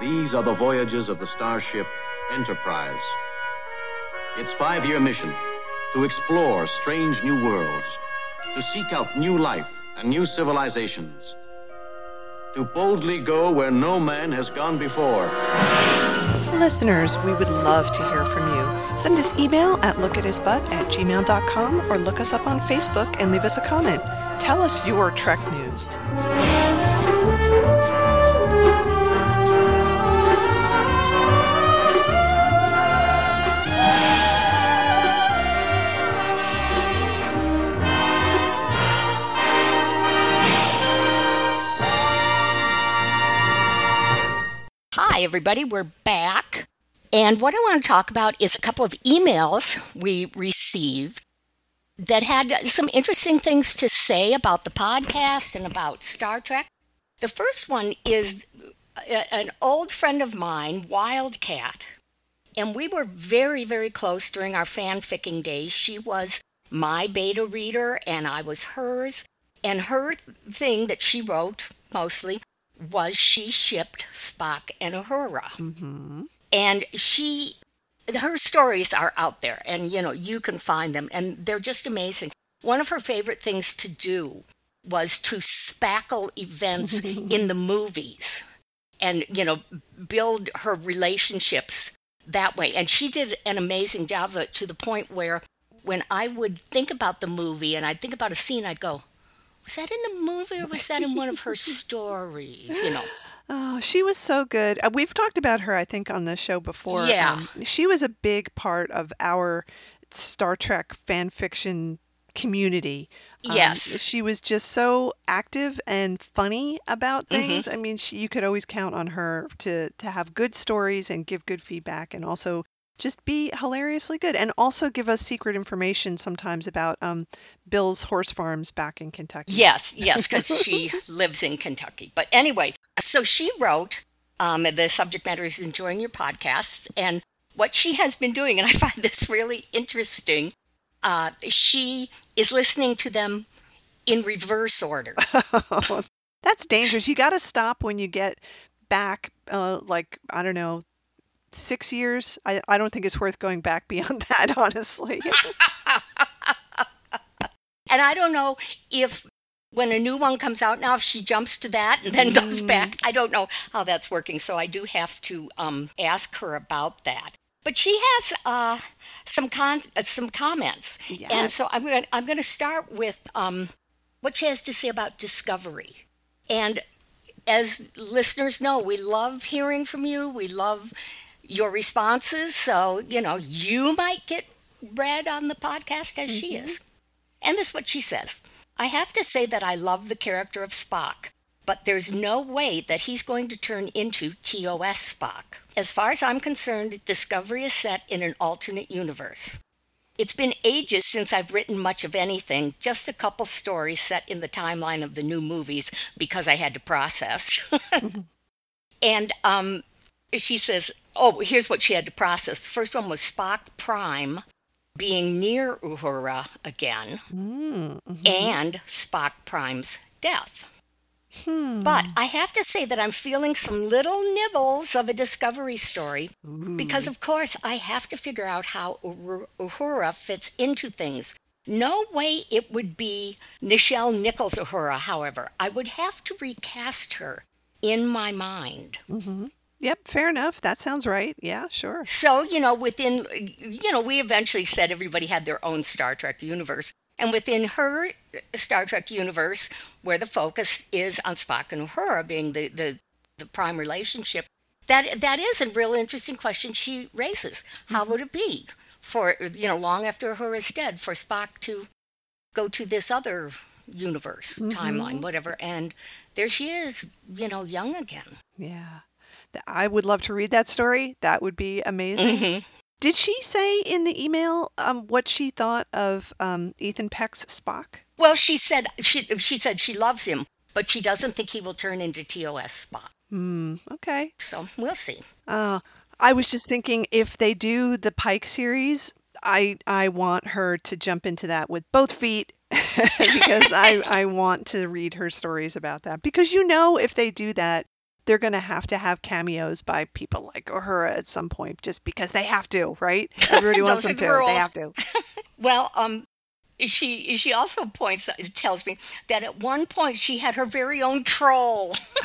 These are the voyages of the starship Enterprise. Its five year mission to explore strange new worlds, to seek out new life and new civilizations, to boldly go where no man has gone before. Listeners, we would love to hear from you. Send us email at lookathisbutt at gmail.com or look us up on Facebook and leave us a comment. Tell us your Trek news. Hi, everybody. We're back. And what I want to talk about is a couple of emails we received that had some interesting things to say about the podcast and about Star Trek. The first one is a- an old friend of mine, Wildcat, and we were very, very close during our fanficking days. She was my beta reader, and I was hers. And her thing that she wrote mostly was she shipped Spock and Uhura. Mm-hmm. And she, her stories are out there, and you know, you can find them, and they're just amazing. One of her favorite things to do was to spackle events in the movies and, you know, build her relationships that way. And she did an amazing job of it to the point where when I would think about the movie and I'd think about a scene, I'd go, Was that in the movie or was that in one of her stories? You know. Oh, she was so good. Uh, we've talked about her, I think, on the show before. Yeah. Um, she was a big part of our Star Trek fan fiction community. Um, Yes. she was just so active and funny about Mm-hmm. things. I mean, she, you could always count on her to to have good stories and give good feedback, and also just be hilariously good, and also give us secret information sometimes about um, Bill's horse farms back in Kentucky. Yes, yes, because she lives in Kentucky. But anyway, so she wrote, um, the subject matter is enjoying your podcasts. And what she has been doing, and I find this really interesting, uh, she is listening to them in reverse order. That's dangerous. You got to stop when you get back, uh, like, I don't know, six years. I, I don't think it's worth going back beyond that, honestly. And I don't know if when a new one comes out now, if she jumps to that and then goes back. I don't know how that's working. So I do have to um, ask her about that. But she has uh, some con- uh, some comments, and so I'm going I'm going to start with um, what she has to say about discovery. And as listeners know, we love hearing from you. We love your responses. So you know, you might get read on the podcast as she is. And this is what she says I have to say that I love the character of Spock, but there's no way that he's going to turn into TOS Spock. As far as I'm concerned, Discovery is set in an alternate universe. It's been ages since I've written much of anything, just a couple stories set in the timeline of the new movies because I had to process. and um, she says, Oh, here's what she had to process. The first one was Spock Prime being near Uhura again Mm, mhm. and Spock Prime's death. Hmm. But I have to say that I'm feeling some little nibbles of a discovery story because, of course, I have to figure out how Uhura- fits into things. No way it would be Nichelle Nichols Uhura, however. I would have to recast her in my mind. hmm Yep, fair enough. That sounds right. Yeah, sure. So, you know, within, you know, we eventually said everybody had their own Star Trek universe. And within her Star Trek universe, where the focus is on Spock and Uhura being the, the, the prime relationship, that that is a real interesting question she raises. How mm-hmm. would it be for, you know, long after Uhura's dead, for Spock to go to this other universe, mm-hmm. timeline, whatever, and there she is, you know, young again. Yeah. I would love to read that story. That would be amazing. hmm Did she say in the email um, what she thought of um, Ethan Peck's Spock? Well, she said she she said she loves him, but she doesn't think he will turn into TOS Spock. Hmm. Okay. So we'll see. Uh, I was just thinking if they do the Pike series, I I want her to jump into that with both feet because I I want to read her stories about that because you know if they do that they're going to have to have cameos by people like Uhura at some point just because they have to, right? Everybody wants them the to. They have to. Well, um, she she also points tells me that at one point she had her very own troll,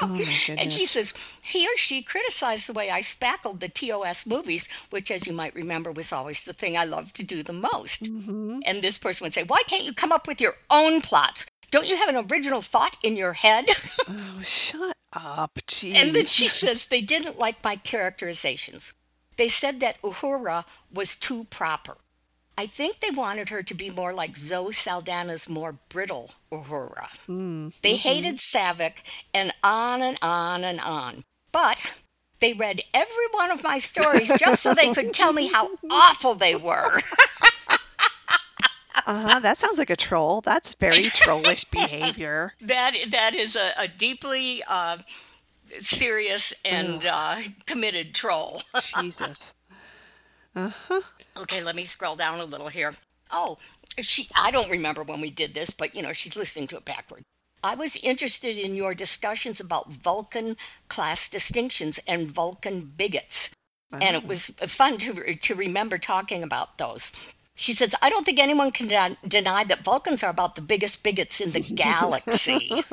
Oh and she says he or she criticized the way I spackled the TOS movies, which, as you might remember, was always the thing I loved to do the most. hmm And this person would say, "Why can't you come up with your own plots? Don't you have an original thought in your head?" Oh, shut up. And then she says they didn't like my characterizations. They said that Uhura was too proper. I think they wanted her to be more like Zoe Saldana's more brittle Uhura. Mm, They mhm. hated Saavik and on and on and on. But they read every one of my stories just so they could tell me how awful they were. Uh-huh. That sounds like a troll. That's very trollish behavior. That that is a, a deeply uh, serious and uh, committed troll. Jesus. Uh-huh. Okay, let me scroll down a little here. Oh, she I don't remember when we did this, but you know, she's listening to it backwards. I was interested in your discussions about Vulcan class distinctions and Vulcan bigots. And it Oh. was fun to to remember talking about those. She says, I don't think anyone can den- deny that Vulcans are about the biggest bigots in the galaxy.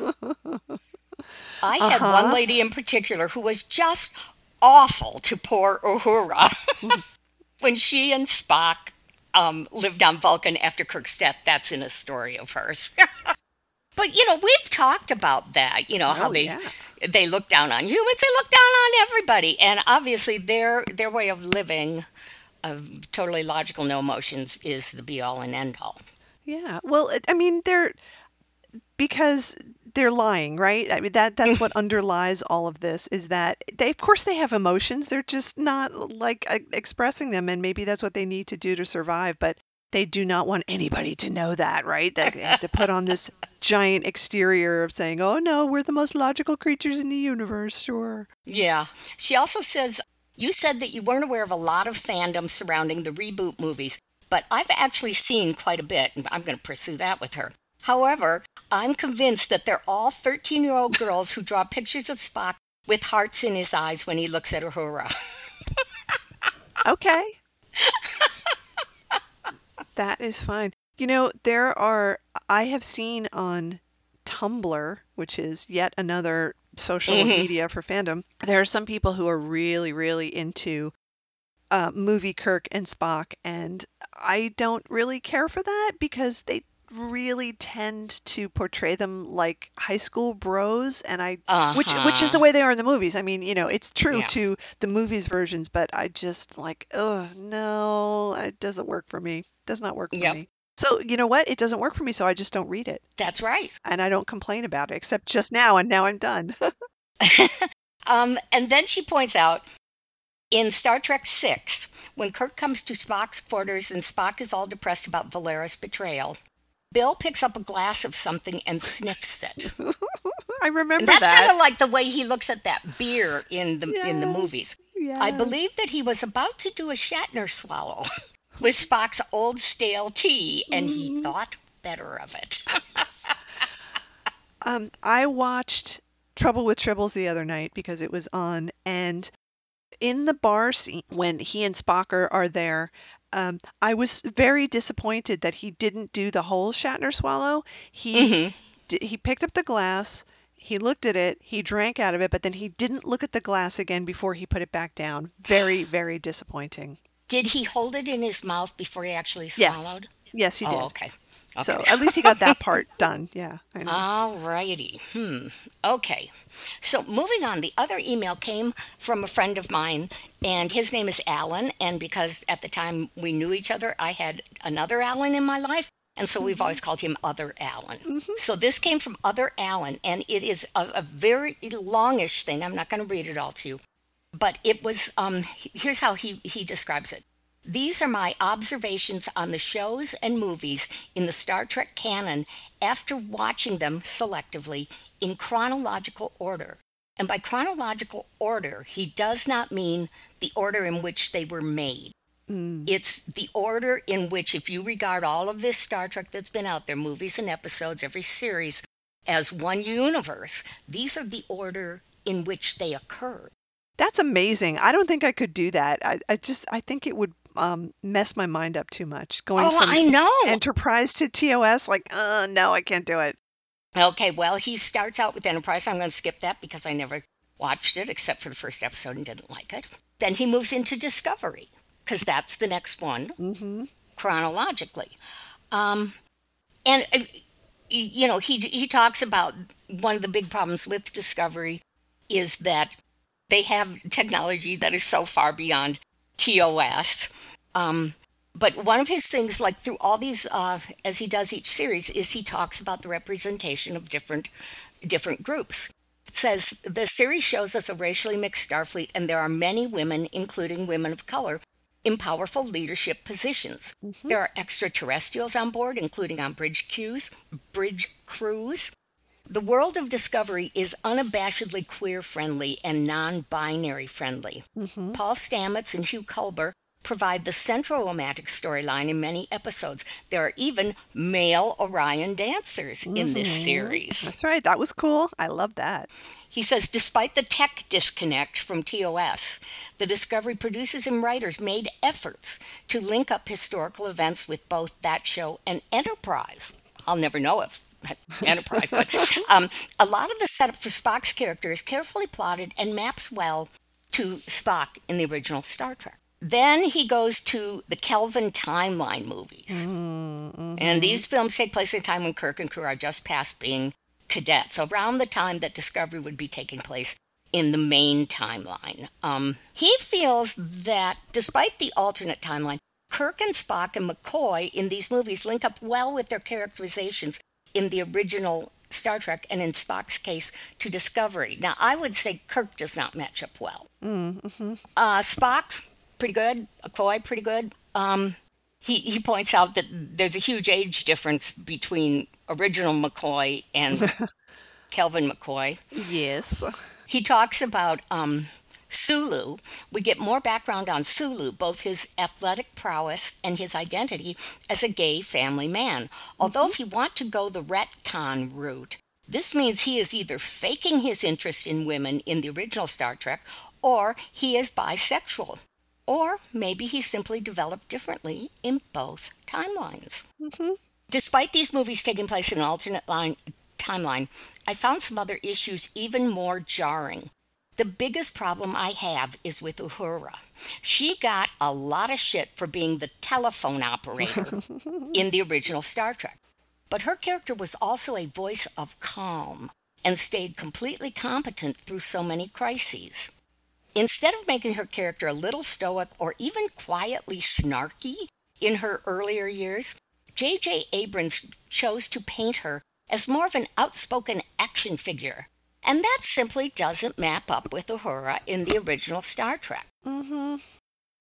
I had Uh-huh. one lady in particular who was just awful to poor Uhura. when she and Spock um, lived on Vulcan after Kirk's death, that's in a story of hers. But you know, we've talked about that. You know how Oh, they yeah. they look down on humans. They look down on everybody, and obviously their their way of living, of totally logical, no emotions, is the be all and end all. Yeah. Well, I mean, they're because they're lying, right? I mean, that that's what underlies all of this is that they, of course, they have emotions. They're just not like expressing them, and maybe that's what they need to do to survive. But they do not want anybody to know that, right? That they have to put on this giant exterior of saying, "Oh no, we're the most logical creatures in the universe." Sure. Yeah. She also says, You said that you weren't aware of a lot of fandom surrounding the reboot movies, but I've actually seen quite a bit, and I'm going to pursue that with her. However, I'm convinced that they're all 13 year old girls who draw pictures of Spock with hearts in his eyes when he looks at Uhura. Okay. that is fine. You know, there are, I have seen on Tumblr, which is yet another social Mhm. media for fandom, there are some people who are really, really into uh, movie Kirk and Spock, and I don't really care for that because they really tend to portray them like high school bros, and I which which is the Uh-huh. way they are in the movies. I mean, you know, it's true Yeah. to the movies versions, but I just like, oh no, it doesn't work for me. Does not work for Yep. me. So you know what? It doesn't work for me, so I just don't read it, That's right. and I don't complain about it, except just now, and now I'm done. um, and then she points out in Star Trek Six, when Kirk comes to Spock's quarters and Spock is all depressed about Valera's betrayal, Bill picks up a glass of something and sniffs it. I remember And that's that. kind of like the way he looks at that beer in the in the movies. yeah. I believe that he was about to do a Shatner swallow with Spock's old stale tea, and Mm-hmm. he thought better of it. Um, I watched Trouble with Tribbles the other night because it was on, and in the bar scene when he and Spock are, are there, um, I was very disappointed that he didn't do the whole Shatner swallow. He Mhm. d- he picked up the glass, he looked at it, he drank out of it, but then he didn't look at the glass again before he put it back down. Very, very disappointing. Did he hold it in his mouth before he actually Yes. swallowed? Yes, he did. Oh, okay. So at least he got that part done. Yeah. All righty. Hmm. Okay. So moving on, the other email came from a friend of mine, and his name is Alan. And because at the time we knew each other, I had another Alan in my life. And so we've always called him Other Alan. So this came from Other Alan, and it is a, a very longish thing. I'm not going to read it all to you, but it was. Um, here's how he he describes it. These are my observations on the shows and movies in the Star Trek canon after watching them selectively in chronological order. And by chronological order, he does not mean the order in which they were made. It's the order in which, if you regard all of this Star Trek that's been out there, movies and episodes, every series, as one universe, these are the order in which they occurred. That's amazing. I don't think I could do that. I, I just I think it would um, mess my mind up too much. Going Oh, from I know. Enterprise to TOS, like, uh, no, I can't do it. Okay, well, he starts out with Enterprise. I'm going to skip that because I never watched it except for the first episode and didn't like it. Then he moves into Discovery because that's the next one hmm chronologically. Um, and, uh, you know, he, he talks about one of the big problems with Discovery is that they have technology that is so far beyond TOS. Um, but one of his things, like through all these, uh, as he does each series, is he talks about the representation of different different groups. It says the series shows us a racially mixed Starfleet, and there are many women, including women of color, in powerful leadership positions. There are extraterrestrials on board, including on bridge crews, bridge crews. The world of Discovery is unabashedly queer friendly and non binary friendly. Paul Stamets and Hugh Culber provide the central romantic storyline in many episodes. There are even male Orion dancers in this mm-hmm. series. That's right. That was cool. I love that. He says, despite the tech disconnect from TOS, the Discovery producers and writers made efforts to link up historical events with both that show and Enterprise. I'll never know if Enterprise, but um, a lot of the setup for Spock's character is carefully plotted and maps well to Spock in the original Star Trek. Then he goes to the Kelvin timeline movies. Mm-hmm. And these films take place at a time when Kirk and crew are just past being cadets, around the time that Discovery would be taking place in the main timeline. Um, he feels that despite the alternate timeline, Kirk and Spock and McCoy in these movies link up well with their characterizations in the original Star Trek and in Spock's case to Discovery. Now, I would say Kirk does not match up well. Mm-hmm. Uh, Spock, pretty good. McCoy, pretty good. Um, he, he points out that there's a huge age difference between original McCoy and Kelvin McCoy. Yes. He talks about um, Sulu. We get more background on Sulu, both his athletic prowess and his identity as a gay family man. Although, if you want to go the retcon route, this means he is either faking his interest in women in the original Star Trek or he is bisexual. Or maybe he simply developed differently in both timelines. Mm-hmm. Despite these movies taking place in an alternate line, timeline, I found some other issues even more jarring. The biggest problem I have is with Uhura. She got a lot of shit for being the telephone operator in the original Star Trek. But her character was also a voice of calm and stayed completely competent through so many crises. Instead of making her character a little stoic or even quietly snarky in her earlier years, J.J. Abrams chose to paint her as more of an outspoken action figure. And that simply doesn't map up with Uhura in the original Star Trek. Mm-hmm.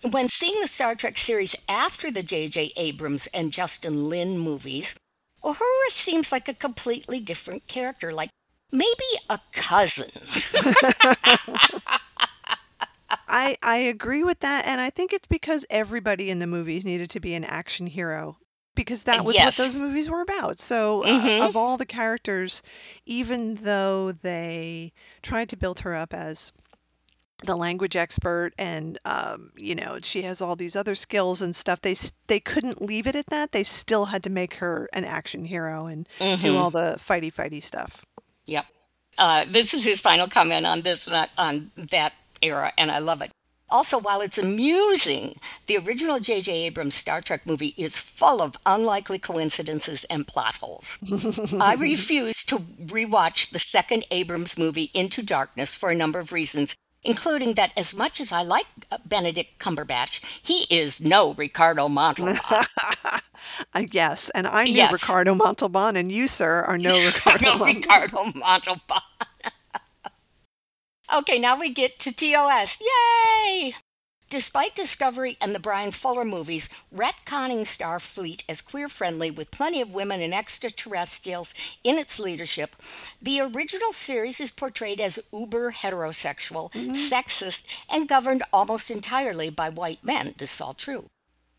When seeing the Star Trek series after the J.J. Abrams and Justin Lin movies, Uhura seems like a completely different character, like maybe a cousin. I I agree with that, and I think it's because everybody in the movies needed to be an action hero because that was Yes. what those movies were about. So uh, Mhm. of all the characters, even though they tried to build her up as the language expert and um, you know she has all these other skills and stuff they they couldn't leave it at that they still had to make her an action hero and do Mhm. all the fighty fighty stuff Yep. Uh, this is his final comment on this, not on that era, and I love it. Also, while it's amusing, the original J.J. Abrams Star Trek movie is full of unlikely coincidences and plot holes. I refuse to rewatch the second Abrams movie, Into Darkness, for a number of reasons, including that as much as I like uh, Benedict Cumberbatch, he is no Ricardo Montalban. I guess and I'm Yes. Ricardo Montalban and you sir are no Ricardo no Montalban. Ricardo Montalban. Okay, now we get to TOS. Yay! Despite Discovery and the Bryan Fuller movies retconning Starfleet as queer friendly with plenty of women and extraterrestrials in its leadership, the original series is portrayed as uber heterosexual, mm-hmm. sexist, and governed almost entirely by white men. This is all true.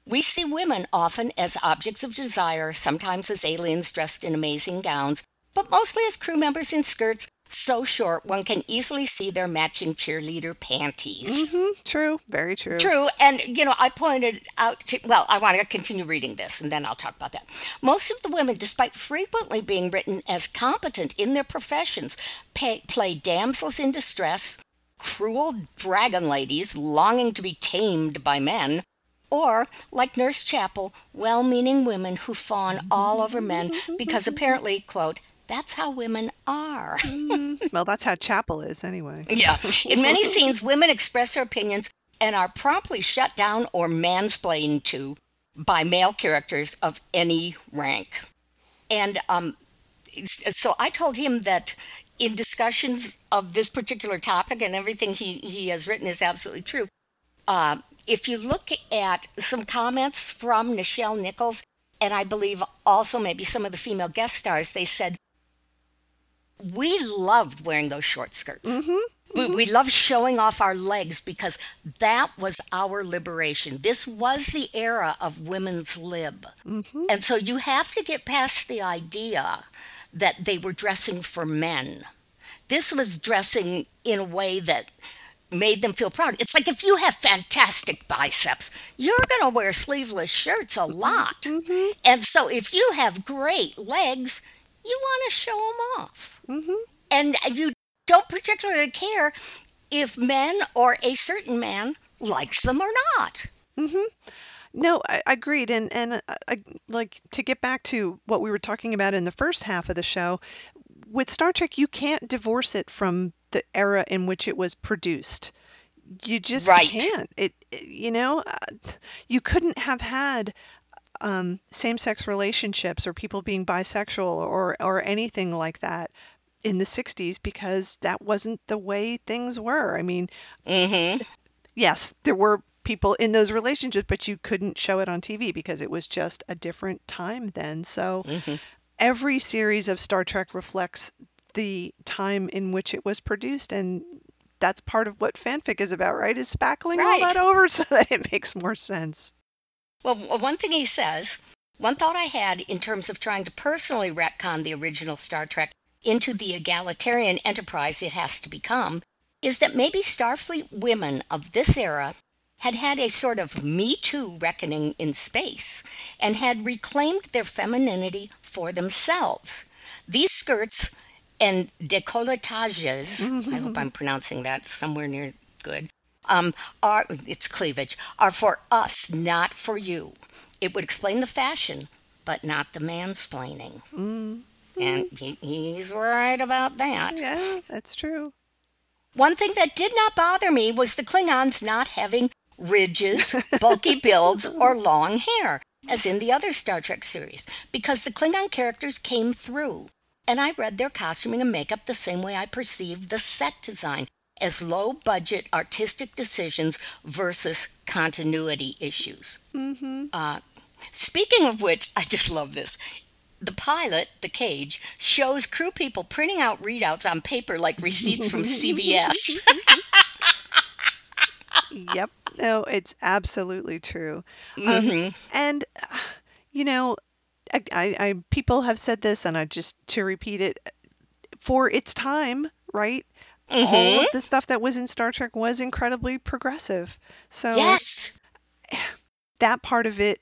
We see women often as objects of desire, sometimes as aliens dressed in amazing gowns, but mostly as crew members in skirts so short one can easily see their matching cheerleader panties. hmm True. Very true. True, and you know, I pointed out to, well, I want to continue reading this and then I'll talk about that. Most of the women, despite frequently being written as competent in their professions, pay, play damsels in distress, cruel dragon ladies longing to be tamed by men, or, like Nurse Chapel, well meaning women who fawn all over men because apparently, quote, that's how women are. Well, that's how Chapel is anyway. Yeah. In many scenes, women express their opinions and are promptly shut down or mansplained to by male characters of any rank. And um, so I told him that in discussions of this particular topic and everything he, he has written is absolutely true. Uh, if you look at some comments from Nichelle Nichols, and I believe also maybe some of the female guest stars, they said, We loved wearing those short skirts. Mm-hmm, we, mm-hmm. we love showing off our legs because that was our liberation. This was the era of women's lib. Mm-hmm. And so you have to get past the idea that they were dressing for men. This was dressing in a way that made them feel proud. It's like if you have fantastic biceps, you're going to wear sleeveless shirts a lot. And so if you have great legs, you want to show them off. And you don't particularly care if men or a certain man likes them or not. No, I, I agreed, and and uh, I, like to get back to what we were talking about in the first half of the show. With Star Trek, you can't divorce it from the era in which it was produced. You just Right. can't. It, it- you know, uh, you couldn't have had um, same-sex relationships or people being bisexual or or anything like that in the 60s because that wasn't the way things were. I mean, Mm-hmm. yes, there were people in those relationships, but you couldn't show it on TV because it was just a different time then. So Mm-hmm. every series of Star Trek reflects the time in which it was produced, and that's part of what fanfic is about, right? Is spackling all that over so that it makes more sense. Well, one thing he says, one thought I had in terms of trying to personally retcon the original Star Trek into the egalitarian enterprise it has to become, is that maybe Starfleet women of this era had had a sort of Me Too reckoning in space and had reclaimed their femininity for themselves. These skirts and décolletages, I hope I'm pronouncing that somewhere near good, um, are it's cleavage are for us, not for you. It would explain the fashion, but not the mansplaining. And he, he's right about that. Yeah, that's true. One thing that did not bother me was the Klingons not having ridges, bulky builds, or long hair, as in the other Star Trek series, because the Klingon characters came through. And I read their costuming and makeup the same way I perceived the set design as low budget artistic decisions versus continuity issues. Mm-hmm. Uh, speaking of which, I just love this. The pilot, the cage, shows crew people printing out readouts on paper like receipts from CVS. Yep. No, it's absolutely true. Um, Mhm. and uh, you know, I, I, I people have said this, and I just to repeat it, for its time, right? All Mhm. of the stuff that was in Star Trek was incredibly progressive. So Yes. that part of it,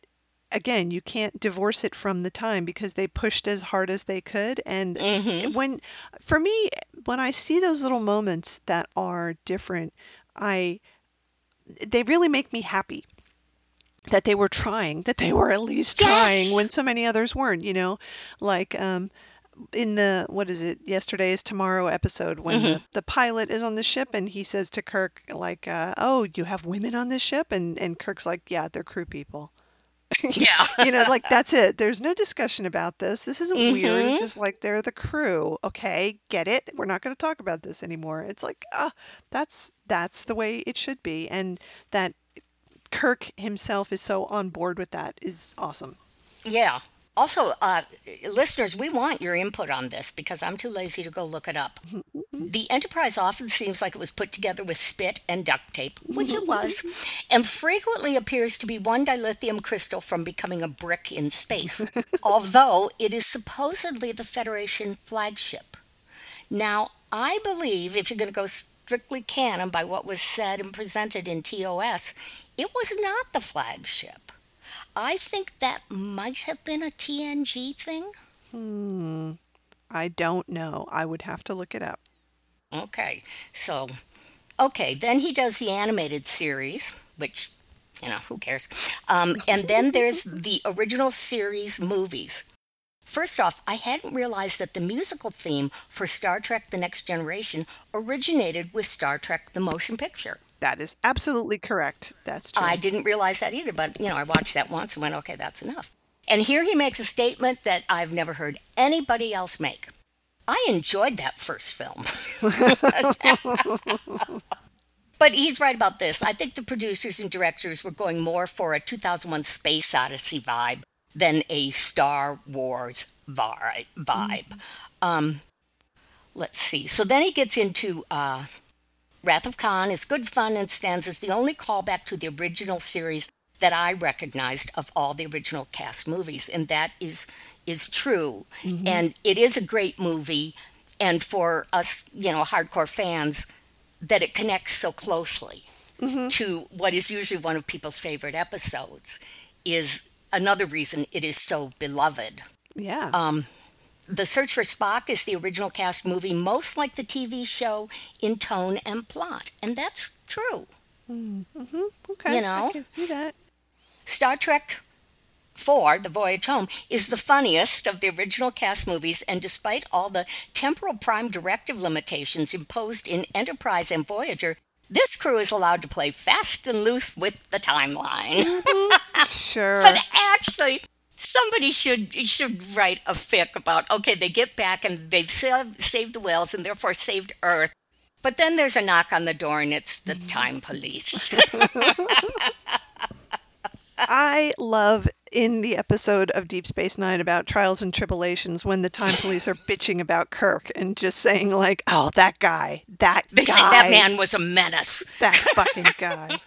again, you can't divorce it from the time because they pushed as hard as they could. And hmm when, for me, when I see those little moments that are different, I they really make me happy that they were trying, that they were at least trying when so many others weren't, you know, like um in the what is it? Yesterday is tomorrow episode when the, the pilot is on the ship and he says to Kirk like uh, oh you have women on this ship? And and Kirk's like yeah they're crew people Yeah. you know like that's it. There's no discussion about this. This isn't weird. Mhm. it's just like they're the crew. Okay get it. We're not going to talk about this anymore. It's like ah that's that's the way it should be. And that Kirk himself is so on board with that is awesome. Yeah. Also, uh, listeners, we want your input on this because I'm too lazy to go look it up. The Enterprise often seems like it was put together with spit and duct tape, which it was, and frequently appears to be one dilithium crystal from becoming a brick in space, although it is supposedly the Federation flagship. Now, I believe if you're going to go strictly canon by what was said and presented in TOS, it was not the flagship. I think that might have been a TNG thing. hmm I don't know I would have to look it up Okay, so, okay, then he does the animated series, which, you know, who cares? Um, and then there's the original series movies. First off, I hadn't realized that the musical theme for Star Trek The Next Generation originated with Star Trek The Motion Picture. That is absolutely correct that's true I didn't realize that either, but you know, I watched that once and went, okay, that's enough. And here he makes a statement that I've never heard anybody else make. I enjoyed that first film. but he's right about this. I think the producers and directors were going more for a 2001 Space Odyssey vibe than a Star Wars vi- vibe. Um, let's see. So then he gets into uh, Wrath of Khan is good fun and stands as the only callback to the original series that I recognized of all the original cast movies, and that is is true. And it is a great movie, and for us, you know, hardcore fans, that it connects so closely to what is usually one of people's favorite episodes is another reason it is so beloved. yeah Um, the Search for Spock is the original cast movie most like the TV show in tone and plot, and that's true. Hmm, mm-hmm, okay you I know? can see that Star Trek 4, The Voyage Home, is the funniest of the original cast movies, and despite all the temporal prime directive limitations imposed in Enterprise and Voyager, this crew is allowed to play fast and loose with the timeline. Mm-hmm, sure. but actually, somebody should should write a fic about okay, they get back and they've saved, saved the whales and therefore saved Earth. But then there's a knock on the door and it's the time police. I love in the episode of Deep Space Nine about trials and tribulations when the time police are bitching about Kirk and just saying like, "Oh, that guy, that they guy, say that man was a menace. that fucking guy."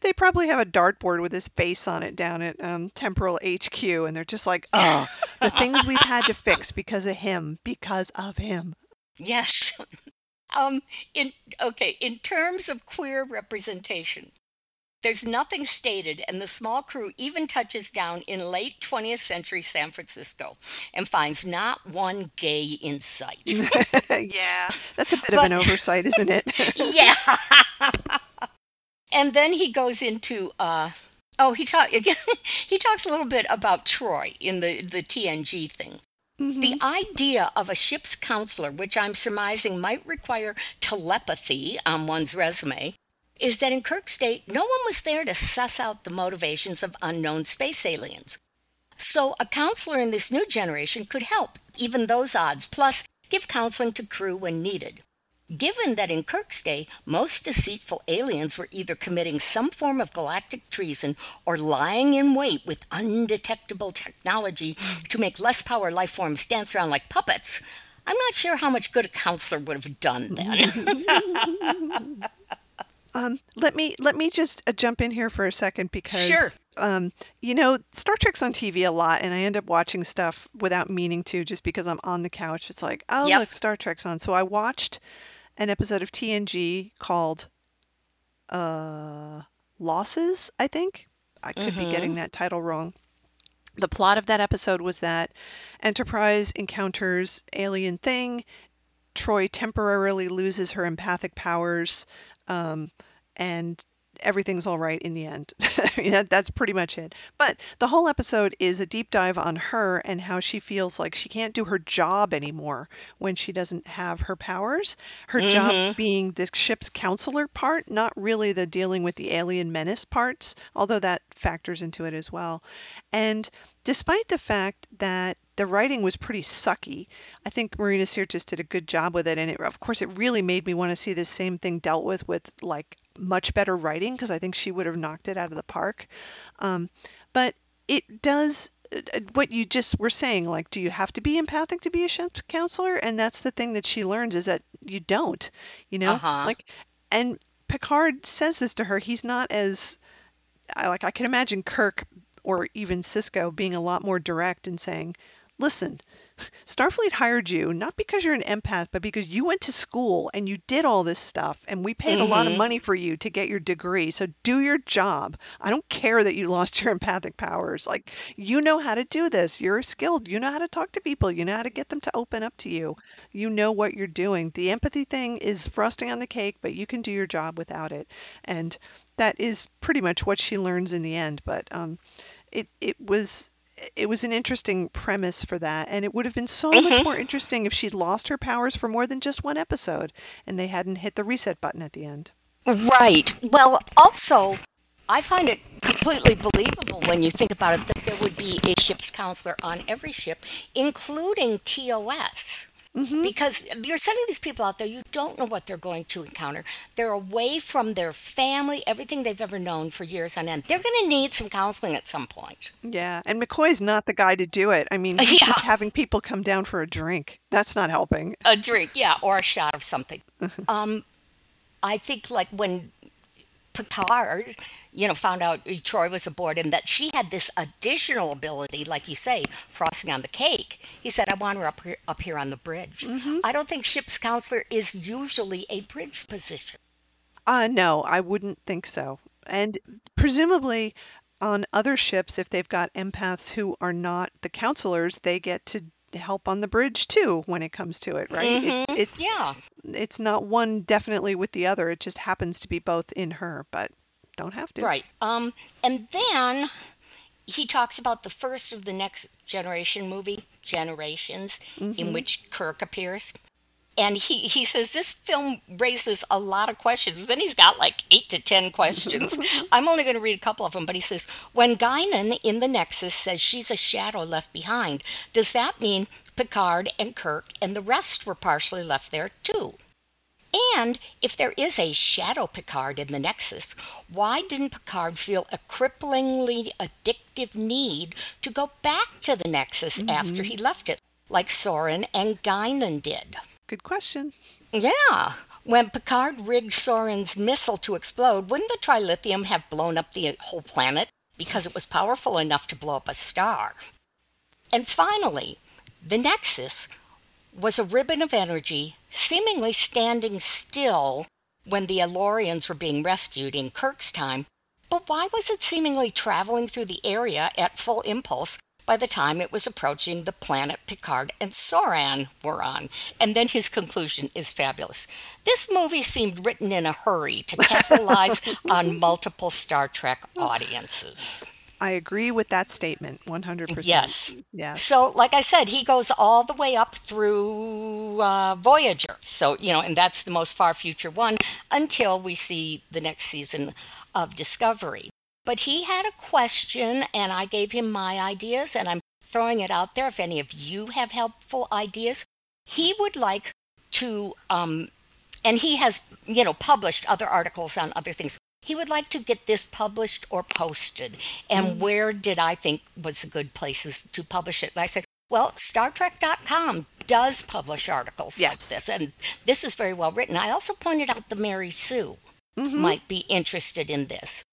they probably have a dartboard with his face on it down at um, Temporal HQ, and they're just like, "Oh, the things we've had to fix because of him, because of him." Yes. Um, in okay, in terms of queer representation, there's nothing stated, and the small crew even touches down in late 20th century San Francisco and finds not one gay in sight. yeah, that's a bit of an oversight, isn't it? yeah. And then he goes into uh oh he talk he talks a little bit about Troi in the the TNG thing. The idea of a ship's counselor, which I'm surmising might require telepathy on one's resume, is that in Kirk's state, no one was there to suss out the motivations of unknown space aliens. So a counselor in this new generation could help, even those odds, plus give counseling to crew when needed. Given that in Kirk's day, most deceitful aliens were either committing some form of galactic treason or lying in wait with undetectable technology to make less power life forms dance around like puppets, I'm not sure how much good a counselor would have done then. Um, let me let me just uh, jump in here for a second because Sure. um, you know Star Trek's on TV a lot, and I end up watching stuff without meaning to, just because I'm on the couch. It's like, oh Yep. look, Star Trek's on. So I watched an episode of TNG called uh, Losses, I think. I could be getting that title wrong. The plot of that episode was that Enterprise encounters alien thing. Troi temporarily loses her empathic powers, um, and everything's all right in the end. I mean, that, that's pretty much it. But the whole episode is a deep dive on her and how she feels like she can't do her job anymore when she doesn't have her powers. Her job mm-hmm. being the ship's counselor part, not really the dealing with the alien menace parts, although that factors into it as well. And despite the fact that the writing was pretty sucky, I think Marina Sirtis did a good job with it. And it, of course, it really made me want to see the same thing dealt with with like much better writing because I think she would have knocked it out of the park. Um, but it does uh, uh, what you just were saying like do you have to be empathic to be a ship's counselor and that's the thing that she learns is that you don't you know Uh-huh. like and picard says this to her he's not as like I can imagine Kirk or even Sisko being a lot more direct and saying, "Listen, Starfleet hired you not because you're an empath, but because you went to school and you did all this stuff, and we paid a lot of money for you to get your degree. So do your job. I don't care that you lost your empathic powers. Like, you know how to do this. You're skilled. You know how to talk to people. You know how to get them to open up to you. You know what you're doing. The empathy thing is frosting on the cake, but you can do your job without it. And that is pretty much what she learns in the end. But um, it it was it was an interesting premise for that, and it would have been so much mm-hmm. more interesting if she'd lost her powers for more than just one episode, and they hadn't hit the reset button at the end. Right. Well, also, I find it completely believable when you think about it that there would be a ship's counselor on every ship, including TOS. Because you're sending these people out there, you don't know what they're going to encounter. They're away from their family, everything they've ever known for years on end. They're going to need some counseling at some point. Yeah, and McCoy's not the guy to do it. I mean, he's Yeah. just having people come down for a drink. That's not helping. A drink, yeah, or a shot of something. um, I think like when Picard, you know, found out Troi was aboard and that she had this additional ability, like you say, frosting on the cake. He said, "I want her up here, up here on the bridge." I don't think ship's counselor is usually a bridge position. Uh, no, I wouldn't think so. And presumably on other ships, if they've got empaths who are not the counselors, they get to help on the bridge too when it comes to it, right? It, it's Yeah, it's not one definitely with the other. It just happens to be both in her. But don't have to. Right. Um, and then he talks about the first of the next generation movie, Generations, in which Kirk appears. And he, he says this film raises a lot of questions. Then he's got like eight to ten questions. I'm only going to read a couple of them, but he says when Guinan in the Nexus says she's a shadow left behind, does that mean Picard and Kirk and the rest were partially left there too? And if there is a shadow Picard in the Nexus, why didn't Picard feel a cripplingly addictive need to go back to the Nexus mm-hmm. after he left it, like Soran and Guinan did? Good question. Yeah. When Picard rigged Soran's missile to explode, wouldn't the trilithium have blown up the whole planet because it was powerful enough to blow up a star? And finally, the Nexus was a ribbon of energy seemingly standing still when the El-Aurians were being rescued in Kirk's time. But why was it seemingly traveling through the area at full impulse by the time it was approaching the planet Picard and Soran were on? And then his conclusion is fabulous. This movie seemed written in a hurry to capitalize on multiple Star Trek audiences. I agree with that statement 100%. Yes. Yes. So, like I said, he goes all the way up through uh, Voyager. So, you know, and that's the most far future one until we see the next season of Discovery. But he had a question, and I gave him my ideas, and I'm throwing it out there. If any of you have helpful ideas, he would like to, um, and he has, you know, published other articles on other things. He would like to get this published or posted. And where did I think was a good places to publish it? And I said, well, StarTrek.com does publish articles Yes. like this, and this is very well written. I also pointed out the Mary Sue might be interested in this.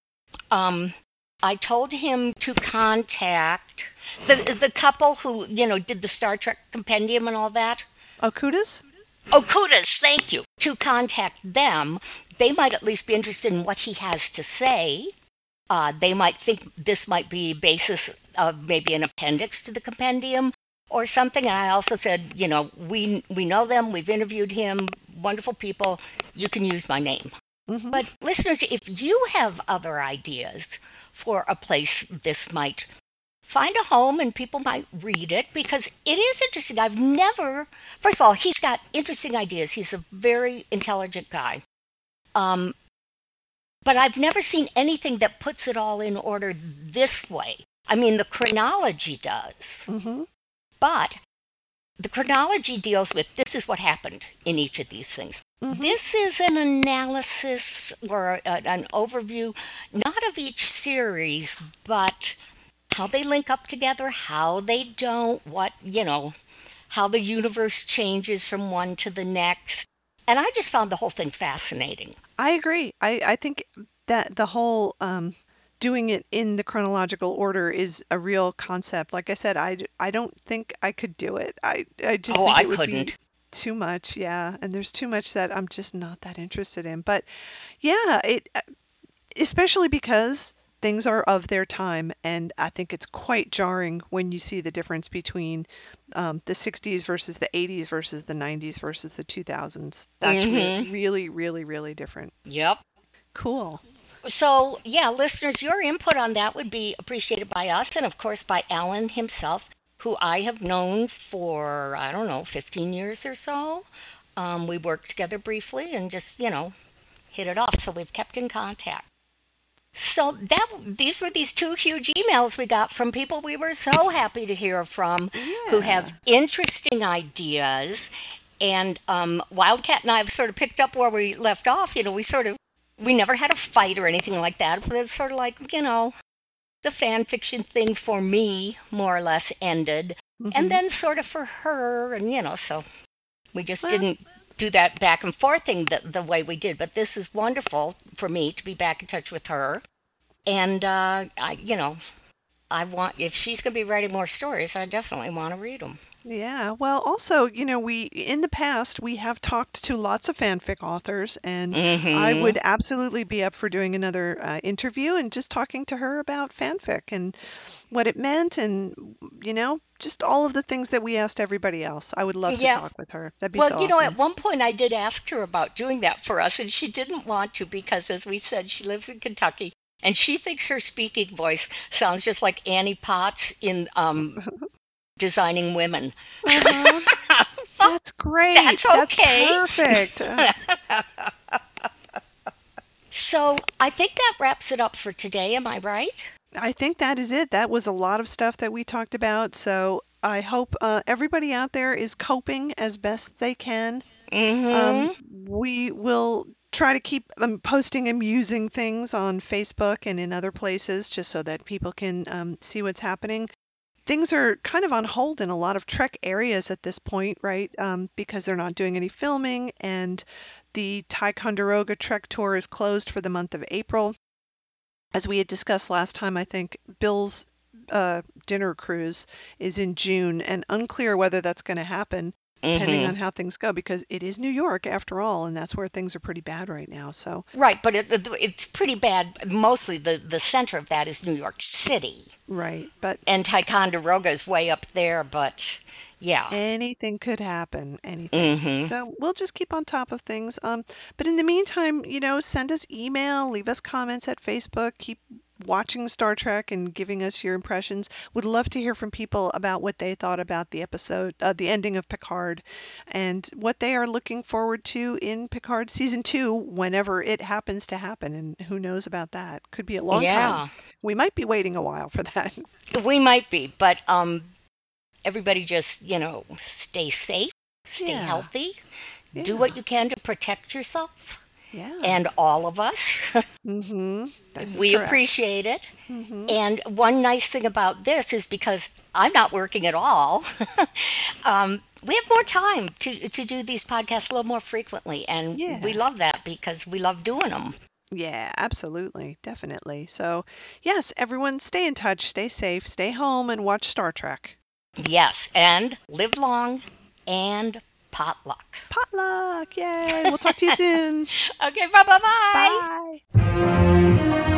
Um, I told him to contact the the couple who you know did the Star Trek compendium and all that. Okudas? Oh, Kudas, thank you. To contact them, they might at least be interested in what he has to say. Uh, they might think this might be basis of maybe an appendix to the compendium or something. And I also said, you know, we we know them, we've interviewed him, wonderful people. You can use my name. Mhm. But listeners, if you have other ideas for a place this might find a home and people might read it because it is interesting. I've never, first of all, he's got interesting ideas. He's a very intelligent guy. Um, but I've never seen anything that puts it all in order this way. I mean, the chronology does, Mm-hmm. but the chronology deals with this is what happened in each of these things. Mhm. This is an analysis or a, an overview, not of each series, but how they link up together, how they don't, what, you know, how the universe changes from one to the next. And I just found the whole thing fascinating. I agree. I, I think that the whole um, doing it in the chronological order is a real concept. Like I said, I, I don't think I could do it. I, I just Oh, think I it would couldn't. be too much. Yeah. And there's too much that I'm just not that interested in. But yeah, it especially because things are of their time. And I think it's quite jarring when you see the difference between um, the 60s versus the 80s versus the 90s versus the 2000s. That's re- really, really, really different. Yep. Cool. So, yeah, listeners, your input on that would be appreciated by us and, of course, by Alan himself, who I have known for, I don't know, 15 years or so. Um, we worked together briefly and just, you know, hit it off. So we've kept in contact. So that these were these two huge emails we got from people we were so happy to hear from who have interesting ideas. And um, Wildcat and I have sort of picked up where we left off. You know, we sort of we never had a fight or anything like that, but it's sort of like you know, the fan fiction thing for me more or less ended, and then sort of for her, and you know, so we just Well- didn't do that back and forth thing the, the way we did. But this is wonderful for me to be back in touch with her, and uh, I, you know, I want if she's going to be writing more stories, I definitely want to read them. Yeah, well, also, you know, we in the past we have talked to lots of fanfic authors, and I Mhm. would absolutely be up for doing another uh, interview and just talking to her about fanfic and what it meant and you know, just all of the things that we asked everybody else. I would love to talk with her. That'd be Well, so you know, at one point I did ask her about doing that for us, and she didn't want to because, as we said, she lives in Kentucky and she thinks her speaking voice sounds just like Annie Potts in um, Designing Women. Uh-huh. That's great. That's okay. perfect. Uh, So I think that wraps it up for today. Am I right? I think that is it. That was a lot of stuff that we talked about. So I hope uh, everybody out there is coping as best they can. Mm-hmm. Um, we will try to keep um, posting amusing things on Facebook and in other places just so that people can um, see what's happening. Things are kind of on hold in a lot of Trek areas at this point, right? Um, because they're not doing any filming, and the Ticonderoga Trek Tour is closed for the month of April. As we had discussed last time, I think Bill's uh, dinner cruise is in June, and unclear whether that's going to happen depending Mm-hmm. on how things go because it is New York after all, and that's where things are pretty bad right now. So, Right, but it, it- it's pretty bad. Mostly the, the center of that is New York City. right, but And Ticonderoga is way up there, but yeah. anything could happen. Anything. Mm-hmm. So we'll just keep on top of things. Um, but in the meantime, you know, send us email, leave us comments at Facebook, keep watching Star Trek and giving us your impressions. Would love to hear from people about what they thought about the episode, uh, the ending of Picard, and what they are looking forward to in Picard season two, whenever it happens to happen. And who knows about that? Could be a long Yeah. time. We might be waiting a while for that. We might be, but um, everybody just, you know, stay safe, stay Yeah. healthy, do what you can to protect yourself Yeah. and all of us. mm-hmm. we appreciate it. hmm And one nice thing about this is because I'm not working at all, um, we have more time to, to do these podcasts a little more frequently. And we love that because we love doing them. Yeah, absolutely. Definitely. So, yes, everyone stay in touch, stay safe, stay home, and watch Star Trek. Yes. And live long and potluck. Potluck! Yay! We'll talk to you soon. Okay, bye bye bye. Bye.